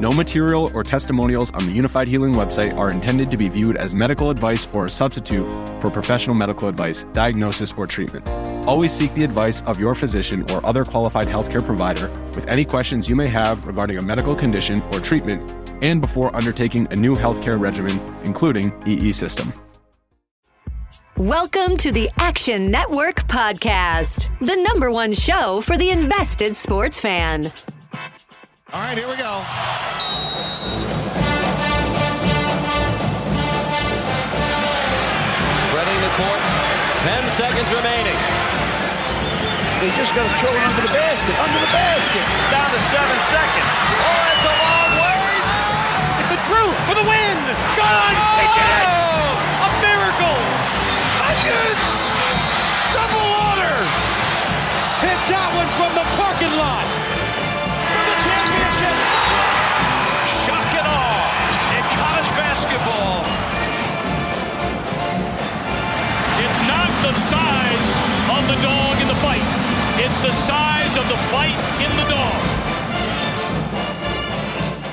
No material or testimonials on the Unifyd Healing website are intended to be viewed as medical advice or a substitute for professional medical advice, diagnosis, or treatment. Always seek the advice of your physician or other qualified healthcare provider with any questions you may have regarding a medical condition or treatment and before undertaking a new healthcare regimen, including EE system. Welcome to the Action Network Podcast, the number one show for the invested sports fan. All right, here we go. Spreading the court. 10 seconds remaining. They just got to throw it under the basket. Under the basket. It's down to seven seconds. Oh, that's a long ways. It's the Drew for the win. Gone. Oh, they did it. Oh, a miracle. Hudgens. The size of the dog in the fight. It's the size of the fight in the dog.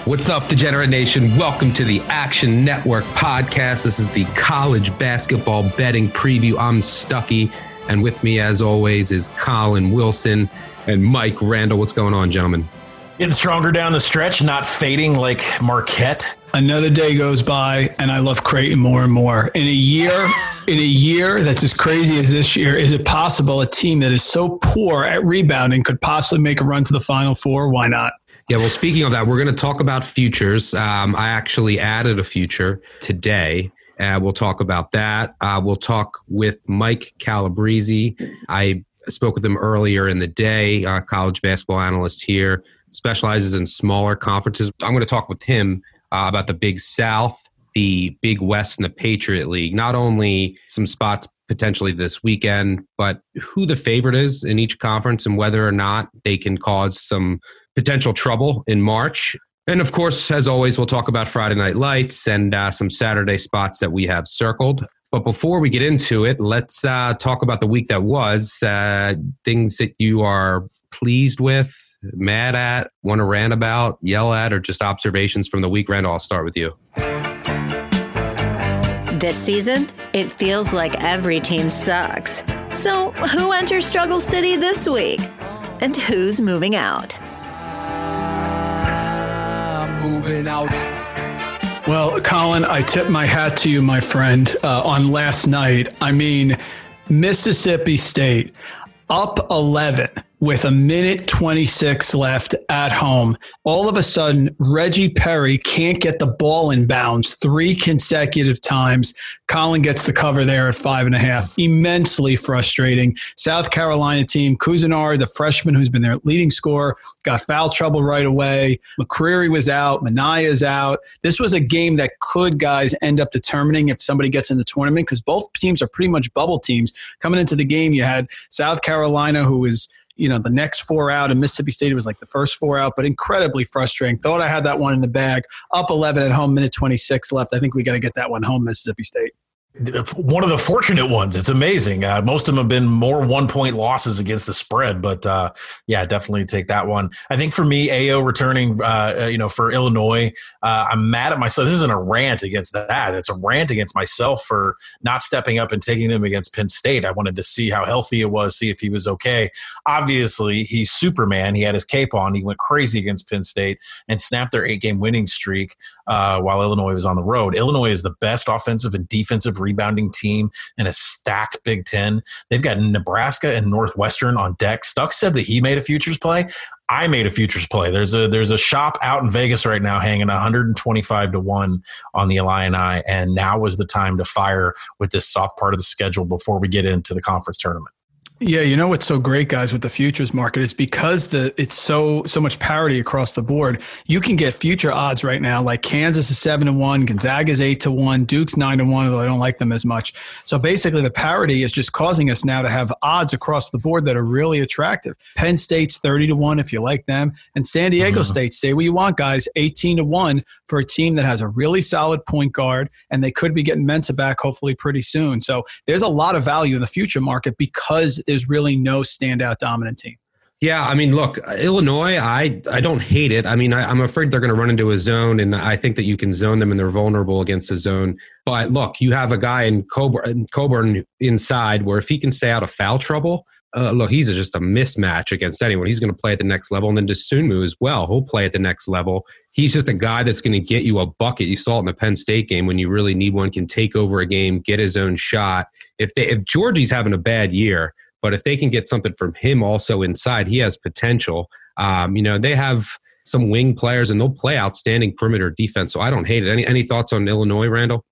What's up, Degenerate Nation? Welcome to the Action Network podcast. This is the college basketball betting preview. I'm Stuckey, and with me, as always, is Collin Wilson and Mike Randle. What's going on, gentlemen? Getting stronger down the stretch, not fading like Marquette. Another day goes by, and I love Creighton more and more. In a year, in a year that's as crazy as this year, is it possible a team that is so poor at rebounding could possibly make a run to the Final Four? Why not? Yeah, well, speaking of that, we're going to talk about futures. Um, I actually added a future today. Uh, we'll talk about that. Uh, we'll talk with Mike Calabrese. I spoke with him earlier in the day, uh, college basketball analyst here, specializes in smaller conferences. I'm going to talk with him uh, about the Big South, the Big West, and the Patriot League. Not only some spots potentially this weekend, but who the favorite is in each conference and whether or not they can cause some potential trouble in March. And of course, as always, we'll talk about Friday Night Lights and uh, some Saturday spots that we have circled. But before we get into it, let's uh, talk about the week that was. Uh, things that you are pleased with, mad at, want to rant about, yell at, or just observations from the week. Randle, I'll start with you. This season, it feels like every team sucks. So, who enters Struggle City this week? And who's moving out? Moving out. Well, Collin, I tip my hat to you, my friend, uh, on last night. I mean, Mississippi State up 11 with a minute 26 left at home. All of a sudden, Reggie Perry can't get the ball in bounds three consecutive times. Collin gets the cover there at five and a half. Immensely frustrating. South Carolina team, Couisnard, the freshman who's been their leading scorer, got foul trouble right away. McCreary was out. Minaya's out. This was a game that could, guys, end up determining if somebody gets in the tournament because both teams are pretty much bubble teams. Coming into the game, you had South Carolina, who is you know the next four out and mississippi state was like the first four out but incredibly frustrating. Thought i had that one in the bag. Up 11 at home minute 26 left. I think we got to get that one home mississippi state one of the fortunate ones. It's amazing. Uh, most of them have been more one point losses against the spread, but uh, yeah, definitely take that one. I think for me, Ayo returning, uh, you know, for Illinois, uh, I'm mad at myself. This isn't a rant against that. It's a rant against myself for not stepping up and taking them against Penn State. I wanted to see how healthy it was, see if he was okay. Obviously, he's Superman. He had his cape on. He went crazy against Penn State and snapped their eight game winning streak uh, while Illinois was on the road. Illinois is the best offensive and defensive rebounding team and a stacked Big Ten. They've got Nebraska and Northwestern on deck. Stuck said that he made a futures play. I made a futures play. There's a there's a shop out in Vegas right now hanging 125 to one on the Illini, and now was the time to fire with this soft part of the schedule before we get into the conference tournament. Yeah, you know what's so great, guys, with the futures market is because the it's so so much parity across the board. You can get future odds right now, like Kansas is seven to one, Gonzaga is eight to one, Duke's nine to one, although I don't like them as much. So basically, the parity is just causing us now to have odds across the board that are really attractive. Penn State's thirty to one if you like them, and San Diego mm-hmm. State, say what you want, guys, eighteen to one for a team that has a really solid point guard, and they could be getting Mensah back hopefully pretty soon. So there's a lot of value in the future market because there's really no standout dominant team. Yeah, I mean, look, Illinois, I I don't hate it. I mean, I, am afraid they're going to run into a zone, and I think that you can zone them, and they're vulnerable against the zone. But look, you have a guy in Coburn, Cockburn inside where if he can stay out of foul trouble, uh, look, he's just a mismatch against anyone. He's going to play at the next level, and then Dosunmu as well. He'll play at the next level. He's just a guy that's going to get you a bucket. You saw it in the Penn State game when you really need one. Can take over a game, get his own shot. If they if Giorgi's having a bad year but if they can get something from him also inside, he has potential. Um, you know, they have some wing players and they'll play outstanding perimeter defense. So I don't hate it. Any any thoughts on Illinois, Randle?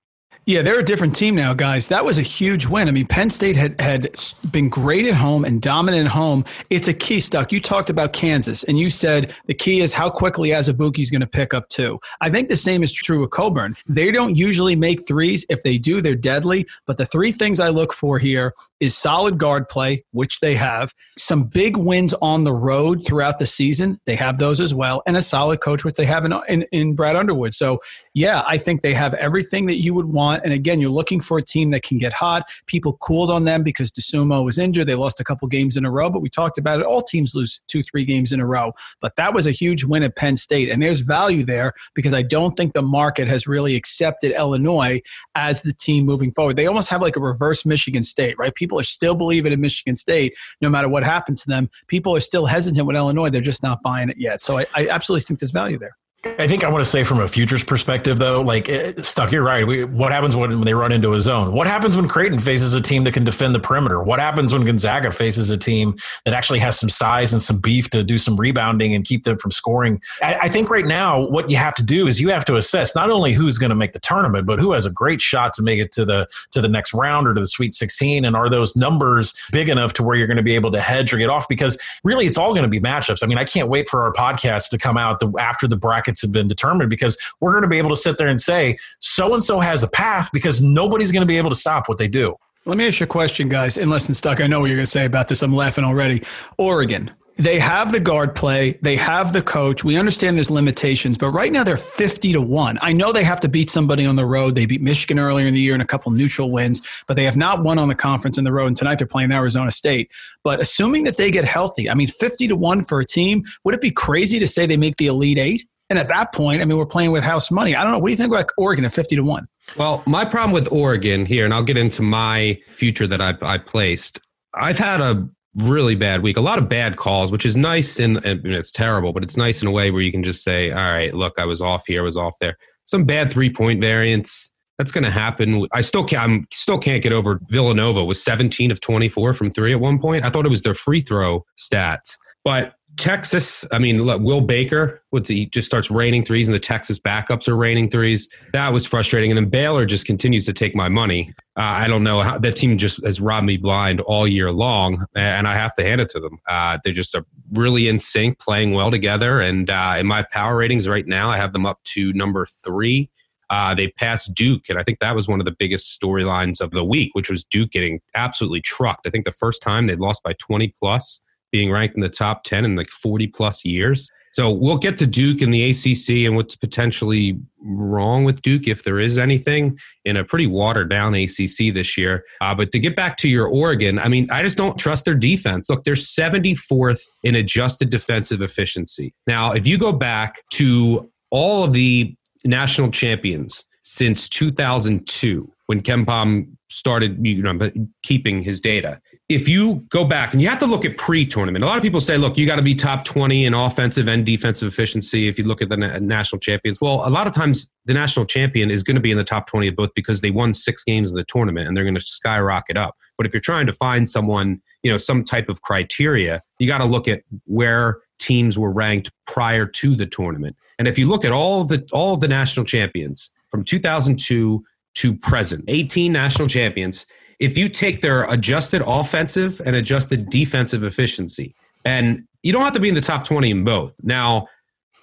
Yeah, they're a different team now, guys. That was a huge win. I mean, Penn State had, had been great at home and dominant at home. It's a key, Stuck. You talked about Kansas, and you said the key is how quickly Azubuike's going to pick up two. I think the same is true with Cockburn. They don't usually make threes. If they do, they're deadly. But the three things I look for here is solid guard play, which they have, some big wins on the road throughout the season. They have those as well, and a solid coach, which they have in, in, in Brad Underwood. So, yeah, I think they have everything that you would want. And again, you're looking for a team that can get hot. People cooled on them because Dosunmu was injured. They lost a couple games in a row, but we talked about it. All teams lose two, three games in a row. But that was a huge win at Penn State. And there's value there because I don't think the market has really accepted Illinois as the team moving forward. They almost have like a reverse Michigan State, right? People people are still believing in Michigan State, no matter what happens to them. People are still hesitant with Illinois. They're just not buying it yet. So I, I absolutely think there's value there. I think I want to say from a futures perspective, though, like eh, Stuck, you're right. We, what happens when, when they run into a zone? What happens when Creighton faces a team that can defend the perimeter? What happens when Gonzaga faces a team that actually has some size and some beef to do some rebounding and keep them from scoring? I, I think right now, what you have to do is you have to assess not only who's going to make the tournament, but who has a great shot to make it to the to the next round or to the Sweet 16, and are those numbers big enough to where you're going to be able to hedge or get off? Because really, it's all going to be matchups. I mean, I can't wait for our podcast to come out the, after the bracket brackets have been determined because we're going to be able to sit there and say so and so has a path because nobody's going to be able to stop what they do. Let me ask you a question, guys. And listen, Stuck, I know what you're going to say about this. I'm laughing already. Oregon, they have the guard play, they have the coach. We understand there's limitations, but right now they're 50 to 1. I know they have to beat somebody on the road. They beat Michigan earlier in the year and a couple neutral wins, but they have not won on the conference in the road. And tonight they're playing Arizona State. But assuming that they get healthy, I mean, 50 to 1 for a team, would it be crazy to say they make the Elite Eight? And at that point, I mean, we're playing with house money. I don't know. What do you think about Oregon at 50 to 1? Well, my problem with Oregon here, and I'll get into my future that I, I placed. I've had a really bad week, a lot of bad calls, which is nice and, and it's terrible, but it's nice in a way where you can just say, all right, look, I was off here, I was off there. Some bad three point variance. That's going to happen. I still can't. I'm still can't get over Villanova was 17 of 24 from three at one point. I thought it was their free throw stats, but Texas, I mean, look, Will Baker, what's he just starts raining threes, and the Texas backups are raining threes. That was frustrating. And then Baylor just continues to take my money. Uh, I don't know how that team just has robbed me blind all year long, and I have to hand it to them. Uh, they're just a really in sync, playing well together. And uh, in my power ratings right now, I have them up to number three. Uh, they passed Duke, and I think that was one of the biggest storylines of the week, which was Duke getting absolutely trucked. I think the first time they lost by 20 plus being ranked in the top 10 in like 40 plus years. So we'll get to Duke and the ACC and what's potentially wrong with Duke, if there is anything, in a pretty watered down ACC this year. Uh, but to get back to your Oregon, I mean, I just don't trust their defense. Look, they're 74th in adjusted defensive efficiency. Now, if you go back to all of the national champions since 2002, when KenPom started you know keeping his data if you go back and you have to look at pre-tournament. A lot of people say look you got to be top 20 in offensive and defensive efficiency if you look at the national champions. Well a lot of times the national champion is going to be in the top 20 of both because they won six games in the tournament and they're going to skyrocket up. But if you're trying to find someone you know some type of criteria you got to look at where teams were ranked prior to the tournament. And if you look at all the all the national champions from 2002 to present, 18 national champions, if you take their adjusted offensive and adjusted defensive efficiency, and you don't have to be in the top 20 in both. Now,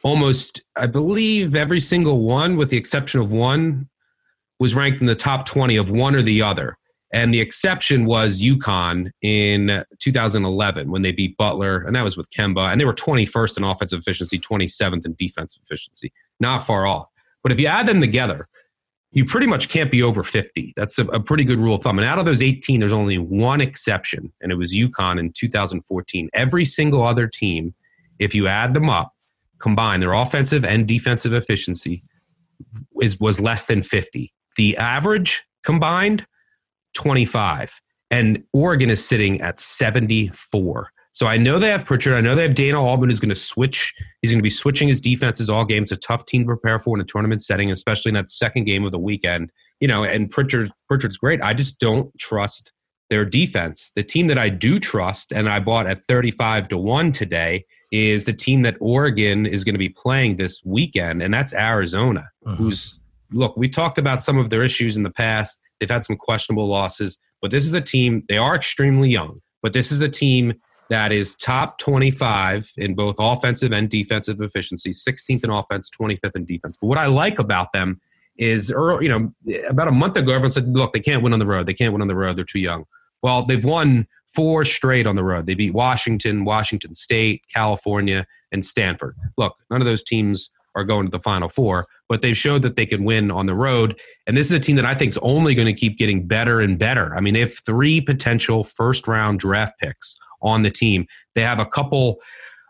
almost I believe every single one with the exception of one was ranked in the top 20 of one or the other. And the exception was UConn in 2011 when they beat Butler, and that was with Kemba. And they were 21st in offensive efficiency, 27th in defensive efficiency. Not far off. But if you add them together, you pretty much can't be over 50. That's a, a, pretty good rule of thumb. And out of those 18, there's only one exception, and it was UConn in 2014. Every single other team, if you add them up, combine their offensive and defensive efficiency, is was less than 50. The average combined 25. And Oregon is sitting at 74. So I know they have Pritchard. I know they have Dana Altman who's going to switch. He's going to be switching his defenses all games. A tough team to prepare for in a tournament setting, especially in that second game of the weekend. You know, and Pritchard Pritchard's great. I just don't trust their defense. The team that I do trust, and I bought at 35 to 1 today, is the team that Oregon is going to be playing this weekend, and that's Arizona, mm-hmm. who's look, we talked about some of their issues in the past. They've had some questionable losses, but this is a team, they are extremely young, but this is a team that is top 25 in both offensive and defensive efficiency, 16th in offense, 25th in defense. But what I like about them is, early, you know, about a month ago, everyone said, look, they can't win on the road. They can't win on the road. They're too young. Well, they've won four straight on the road. They beat Washington, Washington State, California, and Stanford. Look, none of those teams are going to the Final Four, but they've showed that they can win on the road. And this is a team that I think is only going to keep getting better and better. I mean, they have three potential first round draft picks on the team. They have a couple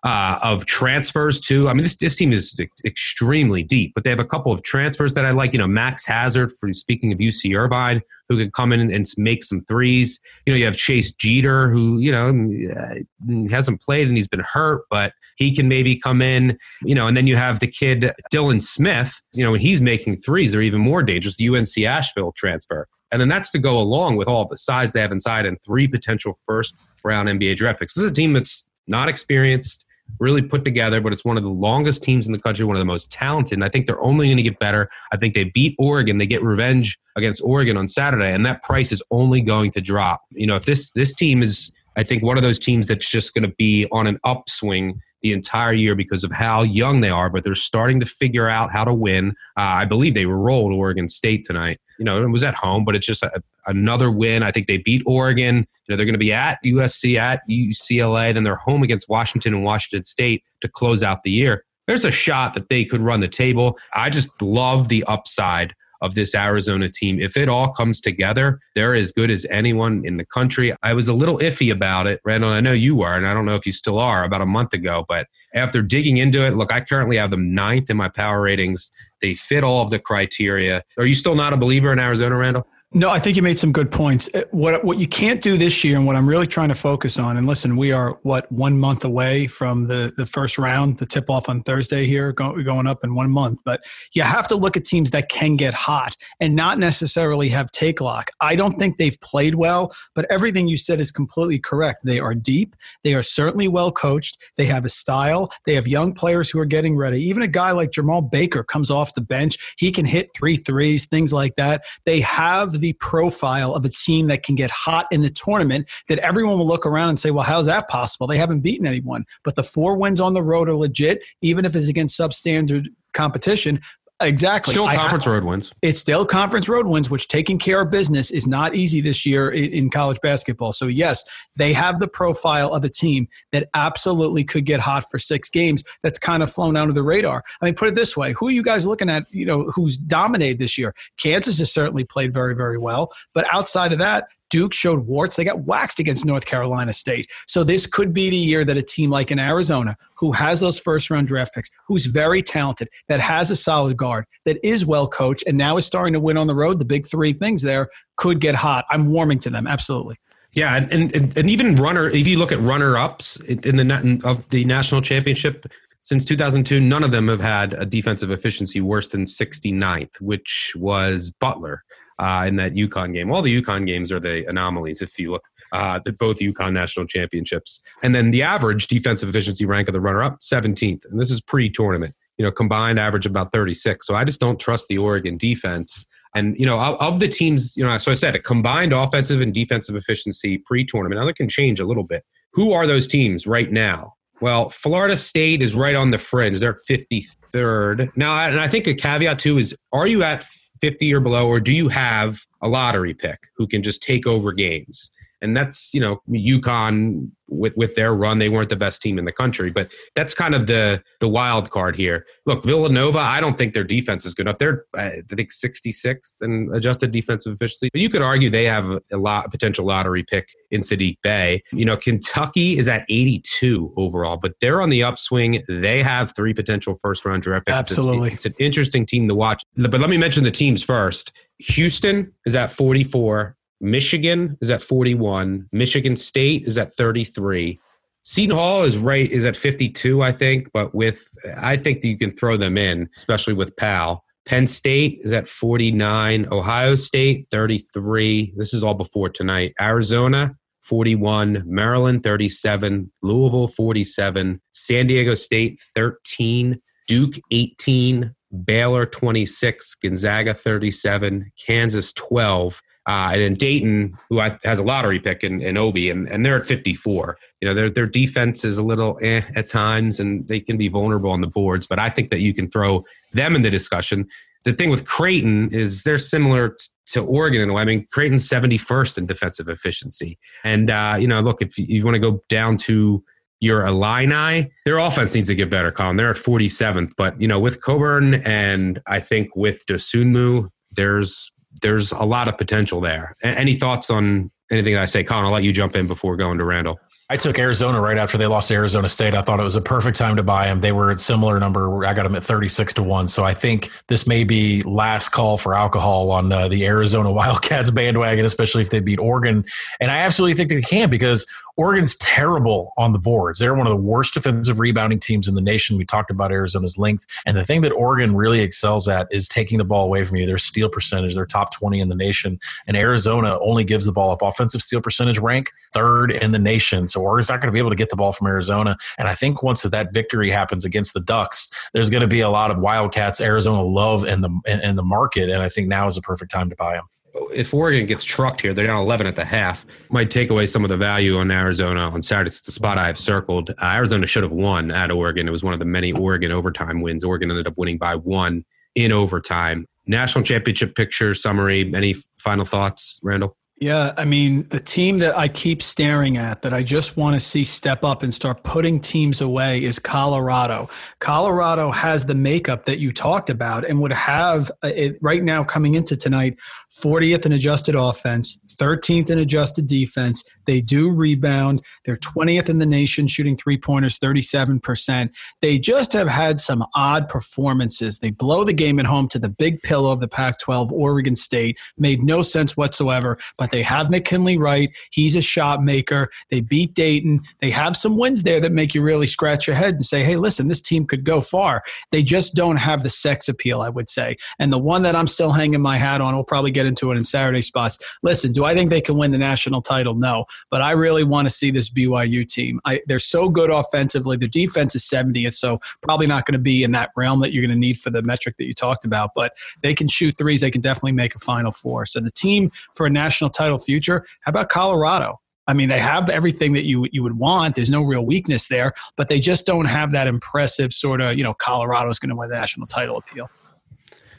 uh, of transfers too. I mean, this, this team is extremely deep, but they have a couple of transfers that I like. You know, Max Hazzard, for speaking of UC Irvine, who can come in and make some threes. You know, you have Chase Jeter, who you know uh, hasn't played and he's been hurt, but he can maybe come in. You know, and then you have the kid Dylan Smith. You know, when he's making threes, they're even more dangerous. The UNC Asheville transfer, and then that's to go along with all the size they have inside and three potential first round NBA draft picks. This is a team that's not experienced really put together, but it's one of the longest teams in the country, one of the most talented. And I think they're only going to get better. I think they beat Oregon. They get revenge against Oregon on Saturday, and that price is only going to drop. You know, if this this team is, I think, one of those teams that's just going to be on an upswing the entire year because of how young they are, but they're starting to figure out how to win. Uh, I believe they rolled Oregon State tonight. You know, it was at home, but it's just a, another win. I think they beat Oregon. You know, they're going to be at USC, at UCLA, then they're home against Washington and Washington State to close out the year. There's a shot that they could run the table. I just love the upside of this Arizona team. If it all comes together, they're as good as anyone in the country. I was a little iffy about it, Randle. I know you were, and I don't know if you still are about a month ago, but after digging into it, look, I currently have them ninth in my power ratings. They fit all of the criteria. Are you still not a believer in Arizona, Randle? No, I think you made some good points. Uh, what what you can't do this year, and what I'm really trying to focus on, and listen, we are what one month away from the the first round, the tip off on Thursday here, go, going up in one month. But you have to look at teams that can get hot and not necessarily have take lock. I don't think they've played well, but everything you said is completely correct. They are deep. They are certainly well coached. They have a style. They have young players who are getting ready. Even a guy like Jemarl Baker comes off the bench. He can hit three threes, things like that. They have the profile of a team that can get hot in the tournament that everyone will look around and say, well, how's that possible? They haven't beaten anyone. But the four wins on the road are legit, even if it's against substandard competition. Exactly. Still conference road wins. It's still conference road wins, which taking care of business is not easy this year in, in, college basketball. So, yes, they have the profile of a team that absolutely could get hot for six games that's kind of flown under the radar. I mean, put it this way who are you guys looking at, you know, who's dominated this year? Kansas has certainly played very, very well. But outside of that, Duke showed warts. They got waxed against North Carolina State. So this could be the year that a team like in Arizona, who has those first round draft picks, who's very talented, that has a solid guard, that is well coached, and now is starting to win on the road, the big three things there could get hot. I'm warming to them. Absolutely. Yeah, and, and, and even runner. If you look at runner ups in the of the national championship since 2002, none of them have had a defensive efficiency worse than 69th, which was Butler. Uh, in that UConn game. All the UConn games are the anomalies if you look uh, at both UConn national championships. And then the average defensive efficiency rank of the runner up, 17th. And this is pre tournament. You know, combined average about 36. So I just don't trust the Oregon defense. And, you know, of, the teams, you know, so I said a combined offensive and defensive efficiency pre tournament. Now that can change a little bit. Who are those teams right now? Well, Florida State is right on the fringe. They're at 53rd. Now, and I think a caveat too is are you at 50 or below, or do you have a lottery pick who can just take over games? And that's you know UConn with with their run they weren't the best team in the country but that's kind of the the wild card here. Look Villanova I don't think their defense is good enough. They're I think 66th in adjusted defensive efficiency. But you could argue they have a lot a potential lottery pick in Saddiq Bey. You know Kentucky is at 82 overall but they're on the upswing. They have three potential first round draft picks. Absolutely. it's an interesting team to watch. But let me mention the teams first. Houston is at 44 Michigan is at 41. Michigan State is at 33. Seton Hall is right is at 52, I think, but with I think that you can throw them in, especially with Powell. Penn State is at 49. Ohio State 33. This is all before tonight. Arizona 41. Maryland 37. Louisville 47. San Diego State 13. Duke 18. Baylor 26. Gonzaga 37. Kansas 12. Uh, and then Dayton, who has a lottery pick in, in Obi, and, and they're at 54. You know, their their defense is a little eh at times, and they can be vulnerable on the boards. But I think that you can throw them in the discussion. The thing with Creighton is they're similar to Oregon in a way. I mean, Creighton's 71st in defensive efficiency, and uh, you know, look if you want to go down to your Illini, their offense needs to get better, Collin. They're at 47th, but you know, with Cockburn and I think with Dosunmu, there's there's a lot of potential there. Any thoughts on anything I say, Collin? I'll let you jump in before going to Randall. I took Arizona right after they lost to Arizona State. I thought it was a perfect time to buy them. They were at similar number. I got them at 36 to 1. So I think this may be last call for alcohol on the, the Arizona Wildcats bandwagon, especially if they beat Oregon. And I absolutely think they can because Oregon's terrible on the boards. They're one of the worst defensive rebounding teams in the nation. We talked about Arizona's length. And the thing that Oregon really excels at is taking the ball away from you. Their steal percentage, they're top 20 in the nation. And Arizona only gives the ball up. Offensive steal percentage rank third in the nation. So Oregon's not going to be able to get the ball from Arizona. And I think once that victory happens against the Ducks, there's going to be a lot of Wildcats Arizona love in the in, in the market. And I think now is the perfect time to buy them if Oregon gets trucked here, they're down 11 at the half. Might take away some of the value on Arizona on Saturday. It's the spot I have circled. Uh, Arizona should have won at Oregon. It was one of the many Oregon overtime wins. Oregon ended up winning by one in overtime. National championship picture summary. Any final thoughts, Randle? Yeah, I mean, the team that I keep staring at that I just want to see step up and start putting teams away is Colorado. Colorado has the makeup that you talked about and would have uh, it right now coming into tonight 40th in adjusted offense, 13th in adjusted defense. They do rebound. They're 20th in the nation shooting three pointers, 37%. They just have had some odd performances. They blow the game at home to the big pillow of the Pac 12, Oregon State. Made no sense whatsoever, but they have McKinley Wright. He's a shot maker. They beat Dayton. They have some wins there that make you really scratch your head and say, hey, listen, this team could go far. They just don't have the sex appeal, I would say. And the one that I'm still hanging my hat on we'll probably get into it in Saturday spots. Listen, do I think they can win the national title? No, but I really want to see this BYU team. I, they're so good offensively. The defense is 70th, so probably not going to be in that realm that you're going to need for the metric that you talked about. But they can shoot threes. They can definitely make a Final Four. So the team for a national title future. How about Colorado? I mean, they have everything that you you would want. There's no real weakness there, but they just don't have that impressive sort of you know Colorado's going to win the national title appeal.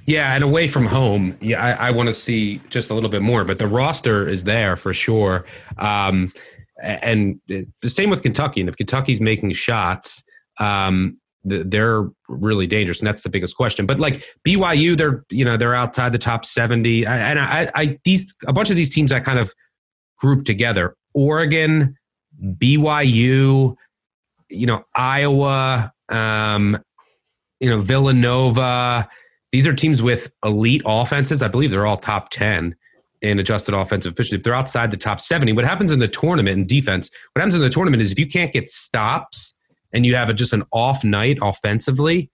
Yeah, and away from home, yeah, I, I want to see just a little bit more. But the roster is there for sure, um, and the same with Kentucky. And if Kentucky's making shots, um, they're really dangerous, and that's the biggest question. But like BYU, they're you know they're outside the top seventy, and I, I these a bunch of these teams I kind of group together: Oregon, BYU, you know Iowa, um, you know Villanova these are teams with elite offenses. I believe they're all top 10 in adjusted offensive efficiency. If they're outside the top 70, what happens in the tournament in defense, what happens in the tournament is if you can't get stops and you have a, just an off night offensively,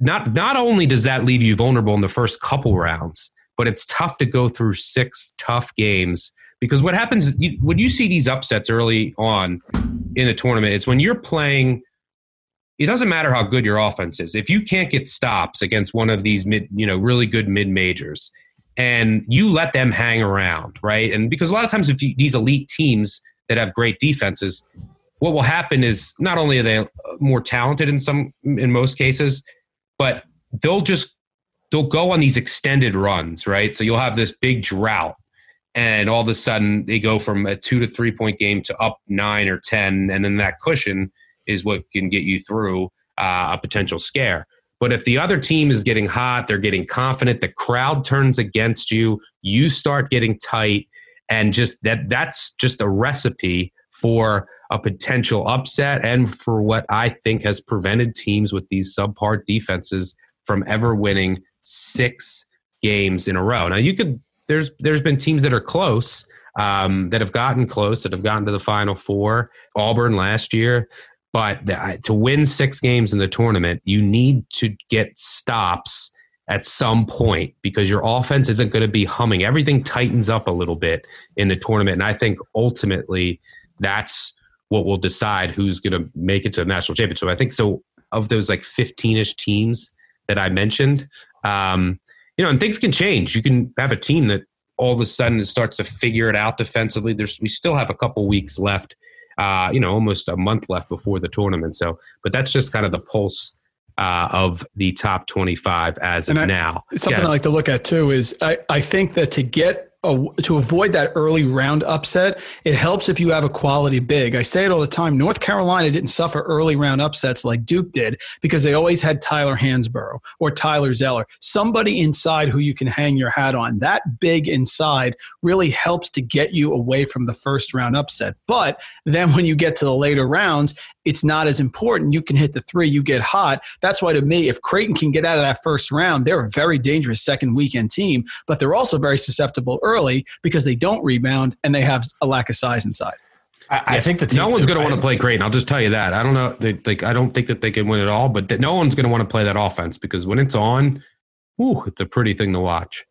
not, not only does that leave you vulnerable in the first couple rounds, but it's tough to go through six tough games because what happens you, when you see these upsets early on in a tournament, it's when you're playing. It doesn't matter how good your offense is. If you can't get stops against one of these mid, you know, really good mid majors, and you let them hang around, right? And because a lot of times, if you, these elite teams that have great defenses, what will happen is not only are they more talented in some, in most cases, but they'll just they'll go on these extended runs, right? So you'll have this big drought, and all of a sudden they go from a two to three point game to up nine or ten, and then that cushion is what can get you through uh, a potential scare. But if the other team is getting hot, they're getting confident, the crowd turns against you, you start getting tight, and just that that's just a recipe for a potential upset and for what I think has prevented teams with these subpar defenses from ever winning six games in a row. Now you could there's there's been teams that are close um, that have gotten close that have gotten to the final four. Auburn last year, but the, to win six games in the tournament, you need to get stops at some point because your offense isn't going to be humming. Everything tightens up a little bit in the tournament. And I think ultimately that's what will decide who's going to make it to the national championship. I think so. Of those like 15 ish teams that I mentioned, um, you know, and things can change. You can have a team that all of a sudden starts to figure it out defensively. There's we still have a couple weeks left uh, you know, almost a month left before the tournament. So, but that's just kind of the pulse uh, of the top 25 as and of I, now. Something yeah. I like to look at too is I, I think that to get to avoid that early round upset, it helps if you have a quality big. I say it all the time. North Carolina didn't suffer early round upsets like Duke did because they always had Tyler Hansbrough or Tyler Zeller, somebody inside who you can hang your hat on. That big inside really helps to get you away from the first round upset. But then when you get to the later rounds, it's not as important. You can hit the three, you get hot. That's why, to me, if Creighton can get out of that first round, they're a very dangerous second weekend team, but they're also very susceptible early because they don't rebound and they have a lack of size inside. I, I think that no one's going to want to play Creighton. I'll just tell you that. I don't know. They, like, I don't think that they can win it all, but that no one's going to want to play that offense because when it's on, ooh, it's a pretty thing to watch.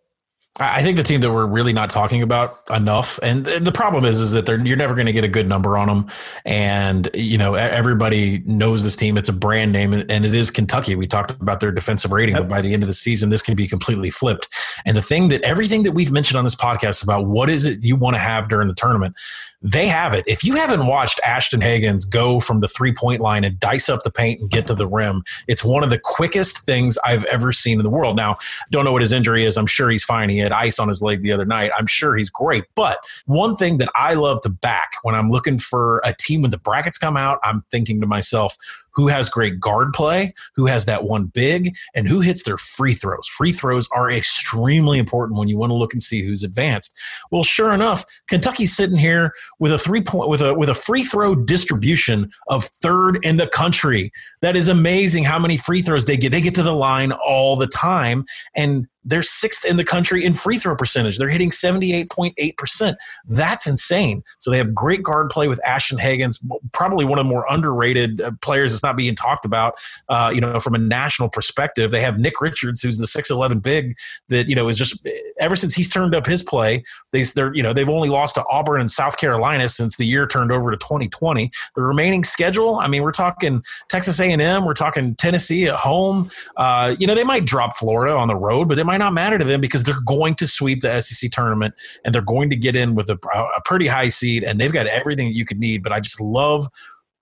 I think the team that we're really not talking about enough, and the problem is, is that they're you're never going to get a good number on them, and you know everybody knows this team. It's a brand name, and it is Kentucky. We talked about their defensive rating, but by the end of the season, this can be completely flipped. And the thing that everything that we've mentioned on this podcast about what is it you want to have during the tournament, they have it. If you haven't watched Ashton Hagans go from the three point line and dice up the paint and get to the rim, it's one of the quickest things I've ever seen in the world. Now, don't know what his injury is. I'm sure he's fine. He had ice on his leg the other night. I'm sure he's great. But one thing that I love to back when I'm looking for a team when the brackets come out, I'm thinking to myself, who has great guard play, who has that one big, and who hits their free throws. Free throws are extremely important when you want to look and see who's advanced. Well, sure enough, Kentucky's sitting here with a three point with a with a free throw distribution of third in the country. That is amazing how many free throws they get. They get to the line all the time. And they're sixth in the country in free throw percentage. They're hitting 78.8%. That's insane. So they have great guard play with Ashton Hagans, probably one of the more underrated uh, players that's not being talked about, uh, you know, from a national perspective. They have Nick Richards, who's the 6'11 big that, you know, is just ever since he's turned up his play, they, they're, you know, they've only lost to Auburn and South Carolina since the year turned over to 2020. The remaining schedule, I mean, we're talking Texas A&M, we're talking Tennessee at home. Uh, you know, they might drop Florida on the road, but they might might not matter to them because they're going to sweep the SEC tournament and they're going to get in with a, a pretty high seed and they've got everything that you could need. But I just love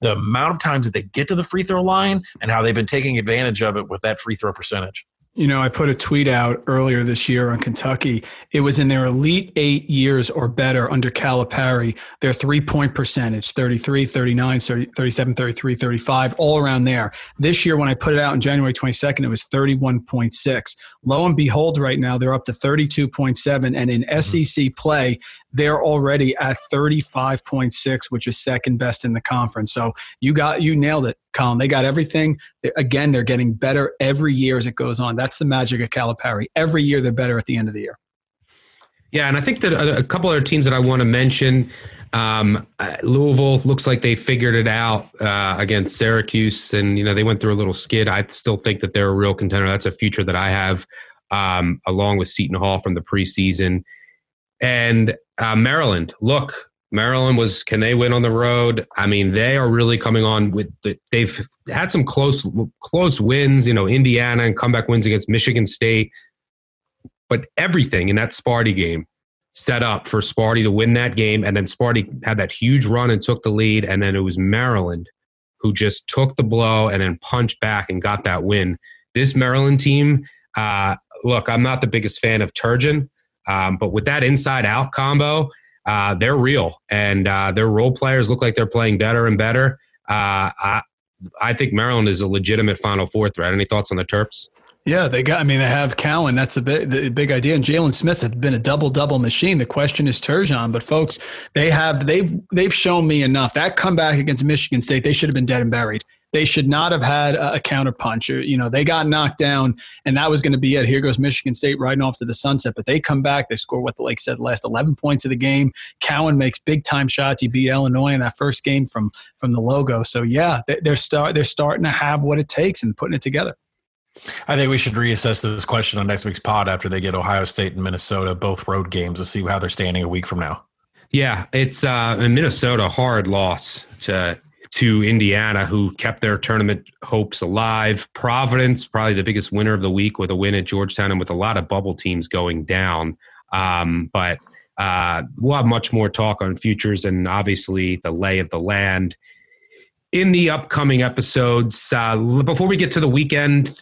the amount of times that they get to the free throw line and how they've been taking advantage of it with that free throw percentage. You know, I put a tweet out earlier this year on Kentucky. It was in their elite eight years or better under Calipari, their three point percentage 33, 39, 37, 33, 35, all around there. This year, when I put it out on January 22nd, it was 31.6. Lo and behold, right now, they're up to 32.7. And in mm-hmm. SEC play, they're already at 35.6, which is second best in the conference. So you got, you nailed it, Collin. They got everything. Again, they're getting better every year as it goes on. That's the magic of Calipari. Every year they're better at the end of the year. Yeah, and I think that a, a couple other teams that I want to mention. Um, uh, Louisville looks like they figured it out uh, against Syracuse, and you know they went through a little skid. I still think that they're a real contender. That's a future that I have um, along with Seton Hall from the preseason. And uh, Maryland, look, Maryland was. Can they win on the road? I mean, they are really coming on with. The, they've had some close close wins. You know, Indiana and comeback wins against Michigan State, but everything in that Sparty game set up for Sparty to win that game, and then Sparty had that huge run and took the lead, and then it was Maryland who just took the blow and then punched back and got that win. This Maryland team, uh, look, I'm not the biggest fan of Turgeon, um, but with that inside out combo, uh, they're real and uh, their role players look like they're playing better and better. Uh, I, I think Maryland is a legitimate Final Four threat. Any thoughts on the Terps? Yeah, they got. I mean, they have Cowan. That's the big, the big idea. And Jalen Smith's been a double double machine. The question is Turgeon. But folks, they have they've they've shown me enough. That comeback against Michigan State, they should have been dead and buried. They should not have had a, a counter you know, they got knocked down, and that was going to be it. Here goes Michigan State riding off to the sunset. But they come back. They score what the Lake said last eleven points of the game. Cowan makes big time shots. He beat Illinois in that first game from from the logo. So yeah, they're start they're starting to have what it takes and putting it together. I think we should reassess this question on next week's pod after they get Ohio State and Minnesota, both road games, to see how they're standing a week from now. Yeah, it's uh, in Minnesota hard loss to to Indiana, who kept their tournament hopes alive. Providence, probably the biggest winner of the week with a win at Georgetown and with a lot of bubble teams going down. Um, but uh, we'll have much more talk on futures and obviously the lay of the land in the upcoming episodes. Uh, before we get to the weekend,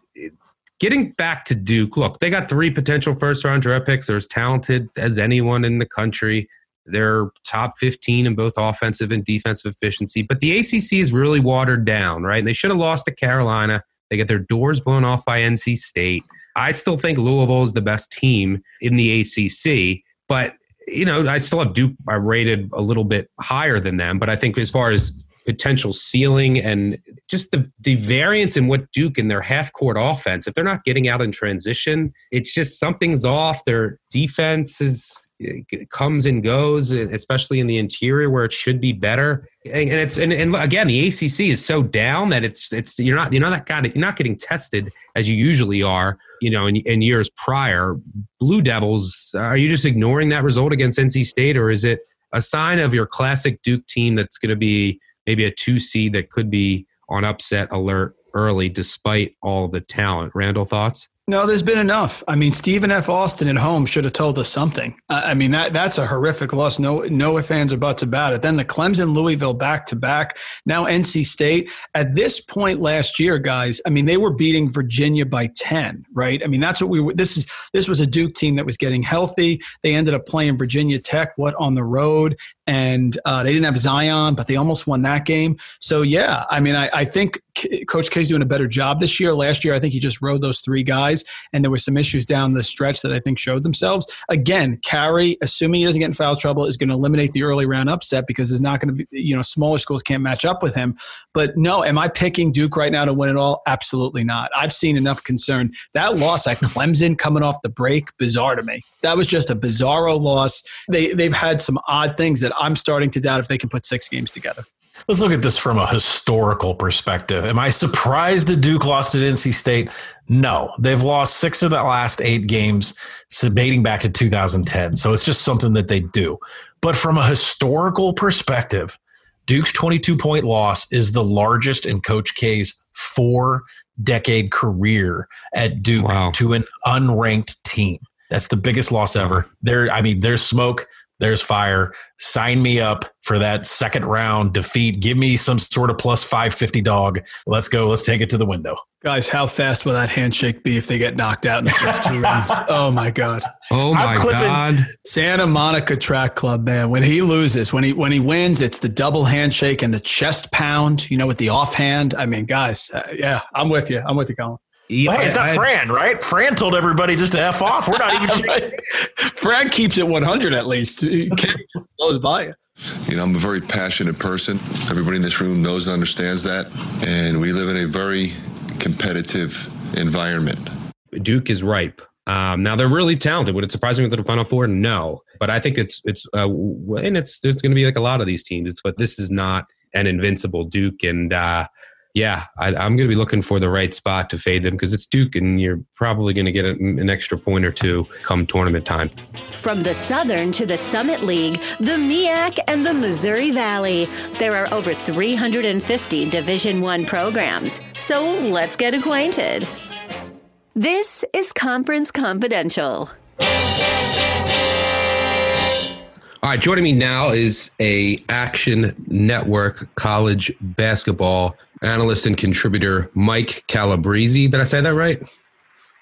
getting back to Duke, look, they got three potential first round draft picks. They're as talented as anyone in the country. They're top 15 in both offensive and defensive efficiency. But the ACC is really watered down, right? And they should have lost to Carolina. They get their doors blown off by NC State. I still think Louisville is the best team in the ACC, but you know, I still have Duke I rated a little bit higher than them. But I think as far as potential ceiling and just the, the variance in what Duke in their half court offense, if they're not getting out in transition, it's just something's off. Their defense is comes and goes, especially in the interior where it should be better. And, it's and, and again, the ACC is so down that it's it's you're not you're not got you're not getting tested as you usually are. You know, in, in years prior, Blue Devils. Are you just ignoring that result against NC State, or is it a sign of your classic Duke team that's going to be maybe a two seed that could be on upset alert early despite all the talent. Randle, thoughts? No, there's been enough. I mean, Stephen F. Austin at home should have told us something. I mean, that that's a horrific loss. No, no fans or buts about it. Then the Clemson, Louisville back to back. Now NC State. At this point last year, guys, I mean, they were beating Virginia by ten, right? I mean, that's what we were. This is this was a Duke team that was getting healthy. They ended up playing Virginia Tech, what on the road, and uh, they didn't have Zion, but they almost won that game. So yeah, I mean, I, I think Coach K's doing a better job this year. Last year, I think he just rode those three guys, and there were some issues down the stretch that I think showed themselves. Again, Carey, assuming he doesn't get in foul trouble, is going to eliminate the early round upset because there's not going to be, you know, smaller schools can't match up with him. But no, am I picking Duke right now to win it all? Absolutely not. I've seen enough concern. That loss at Clemson coming off the break, bizarre to me. That was just a bizarro loss. They they've had some odd things that I'm starting to doubt if they can put six games together. Let's look at this from a historical perspective. Am I surprised that Duke lost at NC State? No, they've lost six of the last eight games, dating back to 2010. So it's just something that they do. But from a historical perspective, Duke's 22 point loss is the largest in Coach K's four decade career at Duke wow. to an unranked team. That's the biggest loss ever. There, I mean, there's smoke, there's fire. Sign me up for that second round defeat. Give me some sort of plus 550 dog. Let's go. Let's take it to the window. Guys, how fast will that handshake be if they get knocked out in the first two rounds? Oh my god. Oh my god. Santa Monica Track Club, man. When he loses, when he when he wins, it's the double handshake and the chest pound, you know, with the offhand. I mean, guys, uh, yeah, I'm with you. I'm with you, Collin. Yeah, well, hey, it's not I, Fran, right? Fran told everybody just to f off. We're not even. right. Fran keeps it 100 at least. He blows by you. You know, I'm a very passionate person. Everybody in this room knows and understands that, and we live in a very competitive environment. Duke is ripe. Um, now they're really talented. Would it surprise me with the Final Four? No, but I think it's it's uh, and it's there's going to be like a lot of these teams. It's, but this is not an invincible Duke, and uh, yeah, I, am going to be looking for the right spot to fade them because it's Duke, and you're probably going to get an extra point or two come tournament time. From the Southern to the Summit League, the MEAC, and the Missouri Valley, there are over 350 Division One programs. So let's get acquainted. This is Conference Confidential. All right, joining me now is a Action Network college basketball analyst and contributor, Mike Calabrese. Did I say that right?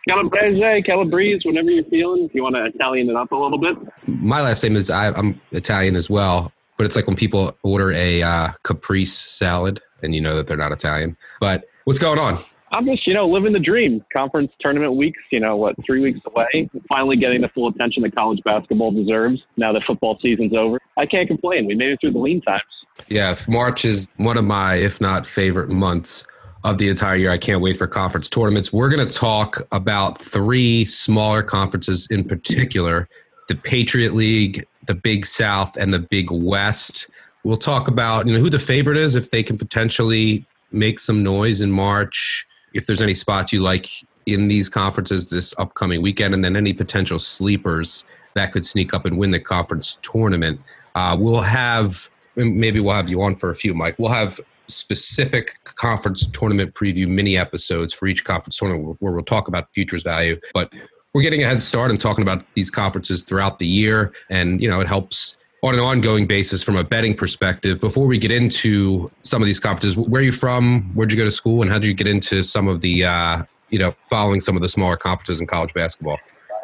Calabrese, Calabrese, whatever you're feeling. If you want to Italian it up a little bit. My last name is I, am Italian as well, but it's like when people order a uh, caprese salad and you know that they're not Italian. But what's going on? I'm just, you know, living the dream. Conference tournament weeks, you know, what, three weeks away. Finally getting the full attention that college basketball deserves now that football season's over. I can't complain. We made it through the lean times. Yeah, March is one of my, if not favorite months of the entire year. I can't wait for conference tournaments. We're going to talk about three smaller conferences in particular the Patriot League, the Big South, and the Big West. We'll talk about you know who the favorite is if they can potentially make some noise in March if there's any spots you like in these conferences this upcoming weekend, and then any potential sleepers that could sneak up and win the conference tournament. Uh, we'll have maybe we'll have you on for a few, Mike. We'll have specific conference tournament preview mini episodes for each conference tournament where we'll talk about futures value, but we're getting a head start and talking about these conferences throughout the year, and you know it helps on an ongoing basis from a betting perspective. Before we get into some of these conferences, where are you from? Where'd you go to school, and how did you get into some of the uh, you know following some of the smaller conferences in college basketball?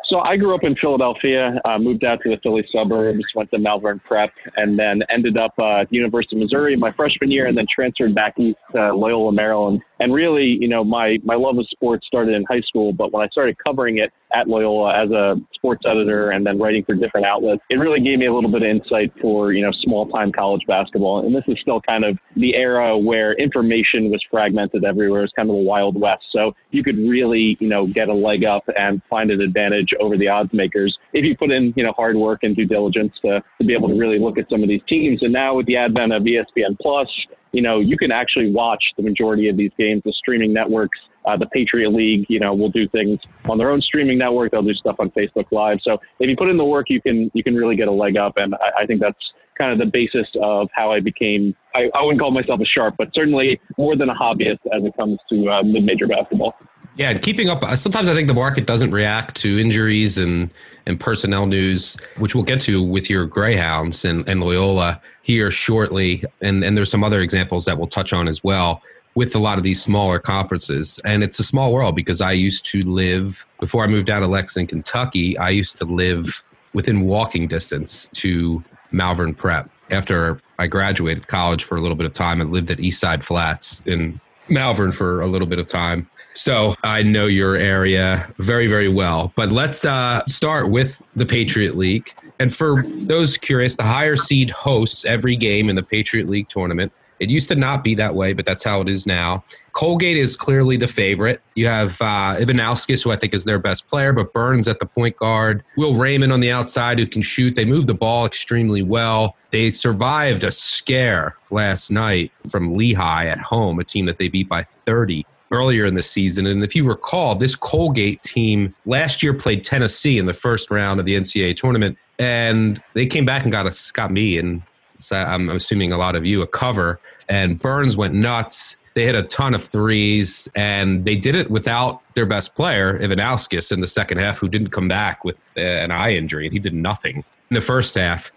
So I grew up in Philadelphia, uh, moved out to the Philly suburbs, went to Malvern Prep, and then ended up uh, at the University of Missouri my freshman year, and then transferred back east to Loyola, Maryland. And really, you know, my my love of sports started in high school, but when I started covering it at Loyola as a sports editor and then writing for different outlets, it really gave me a little bit of insight for, you know, small time college basketball. And this is still kind of the era where information was fragmented everywhere. It's kind of the wild west. So you could really, you know, get a leg up and find an advantage over the odds makers if you put in, you know, hard work and due diligence to, to be able to really look at some of these teams. And now with the advent of ESPN Plus, you know, you can actually watch the majority of these games. The streaming networks, uh, the Patriot League, you know, will do things on their own streaming network. They'll do stuff on Facebook Live. So if you put in the work, you can you can really get a leg up. And I, I think that's kind of the basis of how I became. I, I, wouldn't call myself a sharp, but certainly more than a hobbyist as it comes to uh, mid-major basketball. Yeah, and keeping up. Uh, sometimes I think the market doesn't react to injuries and and personnel news, which we'll get to with your Greyhounds and, and Loyola here shortly. And and there's some other examples that we'll touch on as well with a lot of these smaller conferences. And it's a small world because I used to live before I moved down to Lexington, Kentucky. I used to live within walking distance to Malvern Prep. After I graduated college for a little bit of time, I lived at Eastside Flats in Malvern for a little bit of time. So I know your area very, very well. But let's uh, start with the Patriot League. And for those curious, the higher seed hosts every game in the Patriot League tournament. It used to not be that way, but that's how it is now. Colgate is clearly the favorite. You have uh, Ivanauskas, who I think is their best player, but Burns at the point guard. Will Rayman on the outside, who can shoot. They move the ball extremely well. They survived a scare last night from Lehigh at home, a team that they beat by 30 earlier in the season. And if you recall, this Colgate team last year played Tennessee in the first round of the NCAA tournament, and they came back and got us, got me, and I'm assuming a lot of you a cover. And Burns went nuts. They hit a ton of threes, and they did it without their best player, Ivanauskas, in the second half, who didn't come back with uh, an eye injury, and he did nothing in the first half.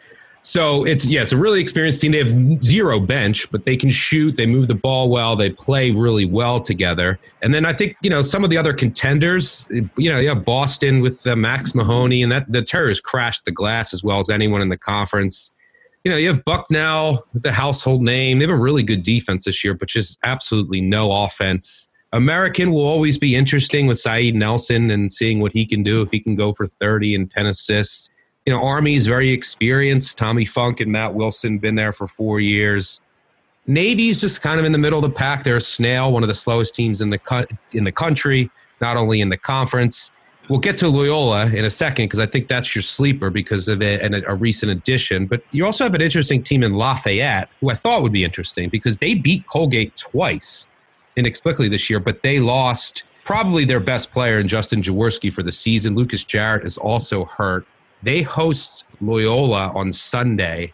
So it's yeah, it's a really experienced team. They have zero bench, but they can shoot. They move the ball well. They play really well together. And then I think you know some of the other contenders. You know, yeah, Boston with uh, Max Mahoney, and that the Terriers crashed the glass as well as anyone in the conference. You know, you have Bucknell, the household name. They have a really good defense this year, but just absolutely no offense. American will always be interesting with Saeed Nelson and seeing what he can do if he can go for 30 and 10 assists you know, Army's very experienced. Tommy Funk and Matt Wilson been there for four years. Navy's just kind of in the middle of the pack. They're a snail, one of the slowest teams in the co- in the country, not only in the conference. We'll get to Loyola in a second because I think that's your sleeper because of it and a, a, recent addition. But you also have an interesting team in Lafayette, who I thought would be interesting because they beat Colgate twice inexplicably this year, but they lost probably their best player in Justin Jaworski for the season. Lucas Jarrett is also hurt. They host Loyola on Sunday,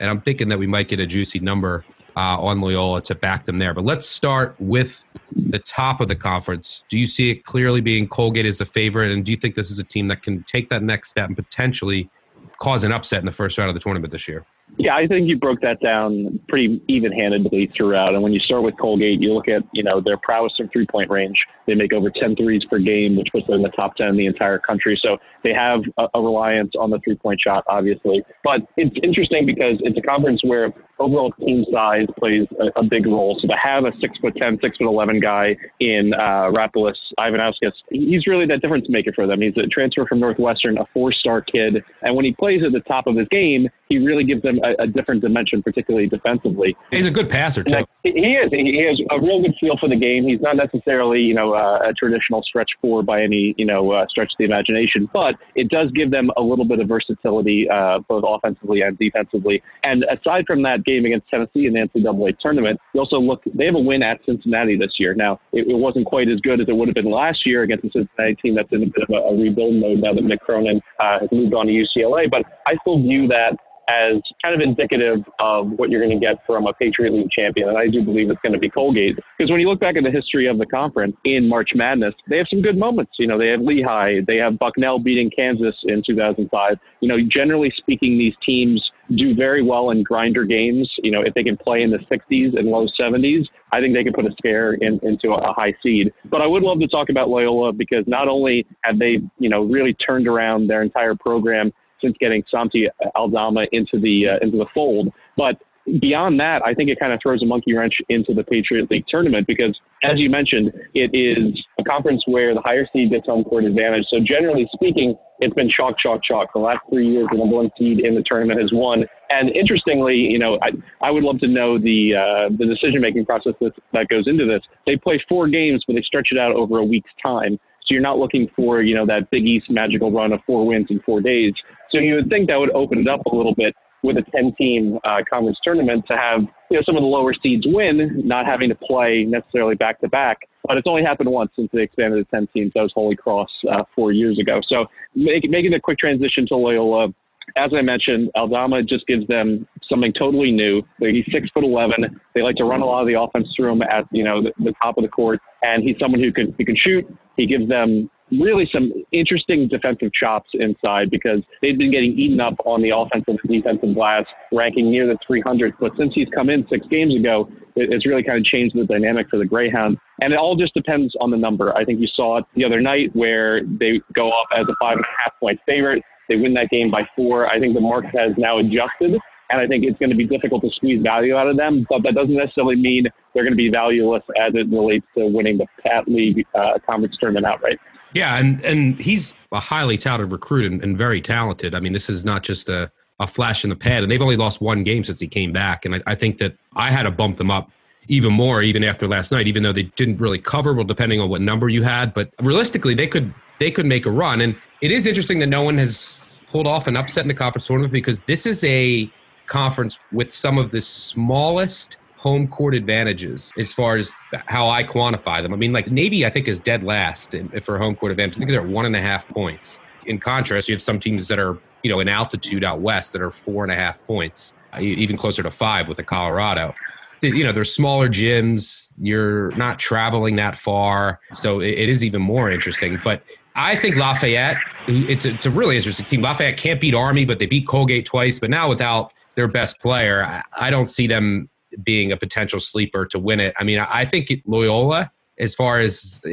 and I'm thinking that we might get a juicy number uh, on Loyola to back them there. But let's start with the top of the conference. Do you see it clearly being Colgate as a favorite, and do you think this is a team that can take that next step and potentially cause an upset in the first round of the tournament this year? Yeah, I think you broke that down pretty even-handedly throughout. And when you start with Colgate, you look at you know their prowess from three-point range. They make over 10 threes per game, which puts them in the top 10 in the entire country. So they have a, a reliance on the three-point shot, obviously. But it's interesting because it's a conference where overall team size plays a, a big role. So to have a six foot 10, six foot 11 guy in uh, Ivanauskas, he's really that difference maker for them. He's a transfer from Northwestern, a four-star kid, and when he plays at the top of his game, he really gives them a, a, different dimension, particularly defensively. He's a good passer too. He is. He has a real good feel for the game. He's not necessarily, you know, uh, a traditional stretch four by any, you know, uh, stretch of the imagination, but it does give them a little bit of versatility, uh, both offensively and defensively. And aside from that game against Tennessee in the NCAA tournament, you also look. They have a win at Cincinnati this year. Now, it, it wasn't quite as good as it would have been last year against the Cincinnati team that's in a bit of a, a rebuild mode now that Mick Cronin uh, has moved on to UCLA. But I still view that as kind of indicative of what you're going to get from a Patriot League champion. And I do believe it's going to be Colgate. Because when you look back at the history of the conference in March Madness, they have some good moments. You know, they have Lehigh, they have Bucknell beating Kansas in 2005. You know, generally speaking, these teams do very well in grinder games. You know, if they can play in the 60s and low 70s, I think they can put a scare in, into a high seed. But I would love to talk about Loyola because not only have they, you know, really turned around their entire program since getting Santi Aldama into the uh, into the fold. But beyond that, I think it kind of throws a monkey wrench into the Patriot League tournament because, as you mentioned, it is a conference where the higher seed gets home court advantage. So generally speaking, it's been chalk, chalk, chalk. The last three years, the number one seed in the tournament has won. And interestingly, you know, I, I would love to know the uh, the decision making process that, that goes into this. They play four games, but they stretch it out over a week's time. So you're not looking for, you know, that Big East magical run of four wins in four days. So you would think that would open it up a little bit with a 10 team uh, conference tournament to have you know some of the lower seeds win, not having to play necessarily back to back. But it's only happened once since they expanded to 10 teams. That was Holy Cross uh, four years ago. So make, making a quick transition to Loyola. As I mentioned, Aldama just gives them something totally new. He's six foot eleven. They like to run a lot of the offense through him at you know the, the top of the court, and he's someone who can who can shoot. He gives them really some interesting defensive chops inside because they've been getting eaten up on the offensive and defensive glass, ranking near the 300. But since he's come in six games ago, it's really kind of changed the dynamic for the Greyhounds. And it all just depends on the number. I think you saw it the other night where they go off as a five and a half point favorite. They win that game by four. I think the market has now adjusted and I think it's going to be difficult to squeeze value out of them. But that doesn't necessarily mean they're going to be valueless as it relates to winning the Pat League uh, conference tournament outright. Yeah, and and he's a highly touted recruit and, and very talented. I mean, this is not just a, a flash in the pan, and they've only lost one game since he came back. And I, I think that I had to bump them up even more, even after last night, even though they didn't really cover, well, depending on what number you had. But realistically, they could they could make a run. And it is interesting that no one has pulled off an upset in the conference tournament because this is a conference with some of the smallest home court advantages as far as how I quantify them. I mean, like Navy, I think is dead last for home court advantage. I think they're one and a half points. In contrast, you have some teams that are you know in altitude out west that are four and a half points, uh, even closer to five with the Colorado. You know, there's smaller gyms. You're not traveling that far, so it is even more interesting. But I think Lafayette, it's a, it's a really interesting team. Lafayette can't beat Army, but they beat Colgate twice. But now without their best player, I don't see them being a potential sleeper to win it. I mean, I think Loyola, as far as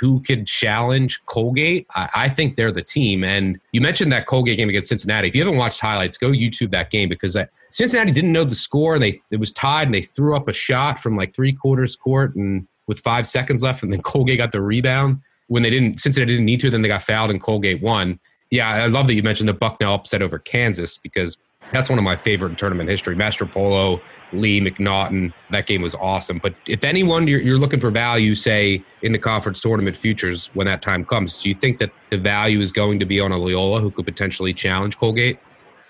who could challenge Colgate, I, think they're the team. And you mentioned that Colgate game against Cincinnati. If you haven't watched highlights, go YouTube that game because Cincinnati didn't know the score. They it was tied, and they threw up a shot from like three quarters court, and with five seconds left, and then Colgate got the rebound when they didn't. Cincinnati didn't need to, then they got fouled, and Colgate won. Yeah, I love that you mentioned the Bucknell upset over Kansas because that's one of my favorite tournament history. Master Polo, Lee, McNaughton. That game was awesome. But if anyone you're, you're, looking for value, say in the conference tournament futures when that time comes, do you think that the value is going to be on a Loyola who could potentially challenge Colgate?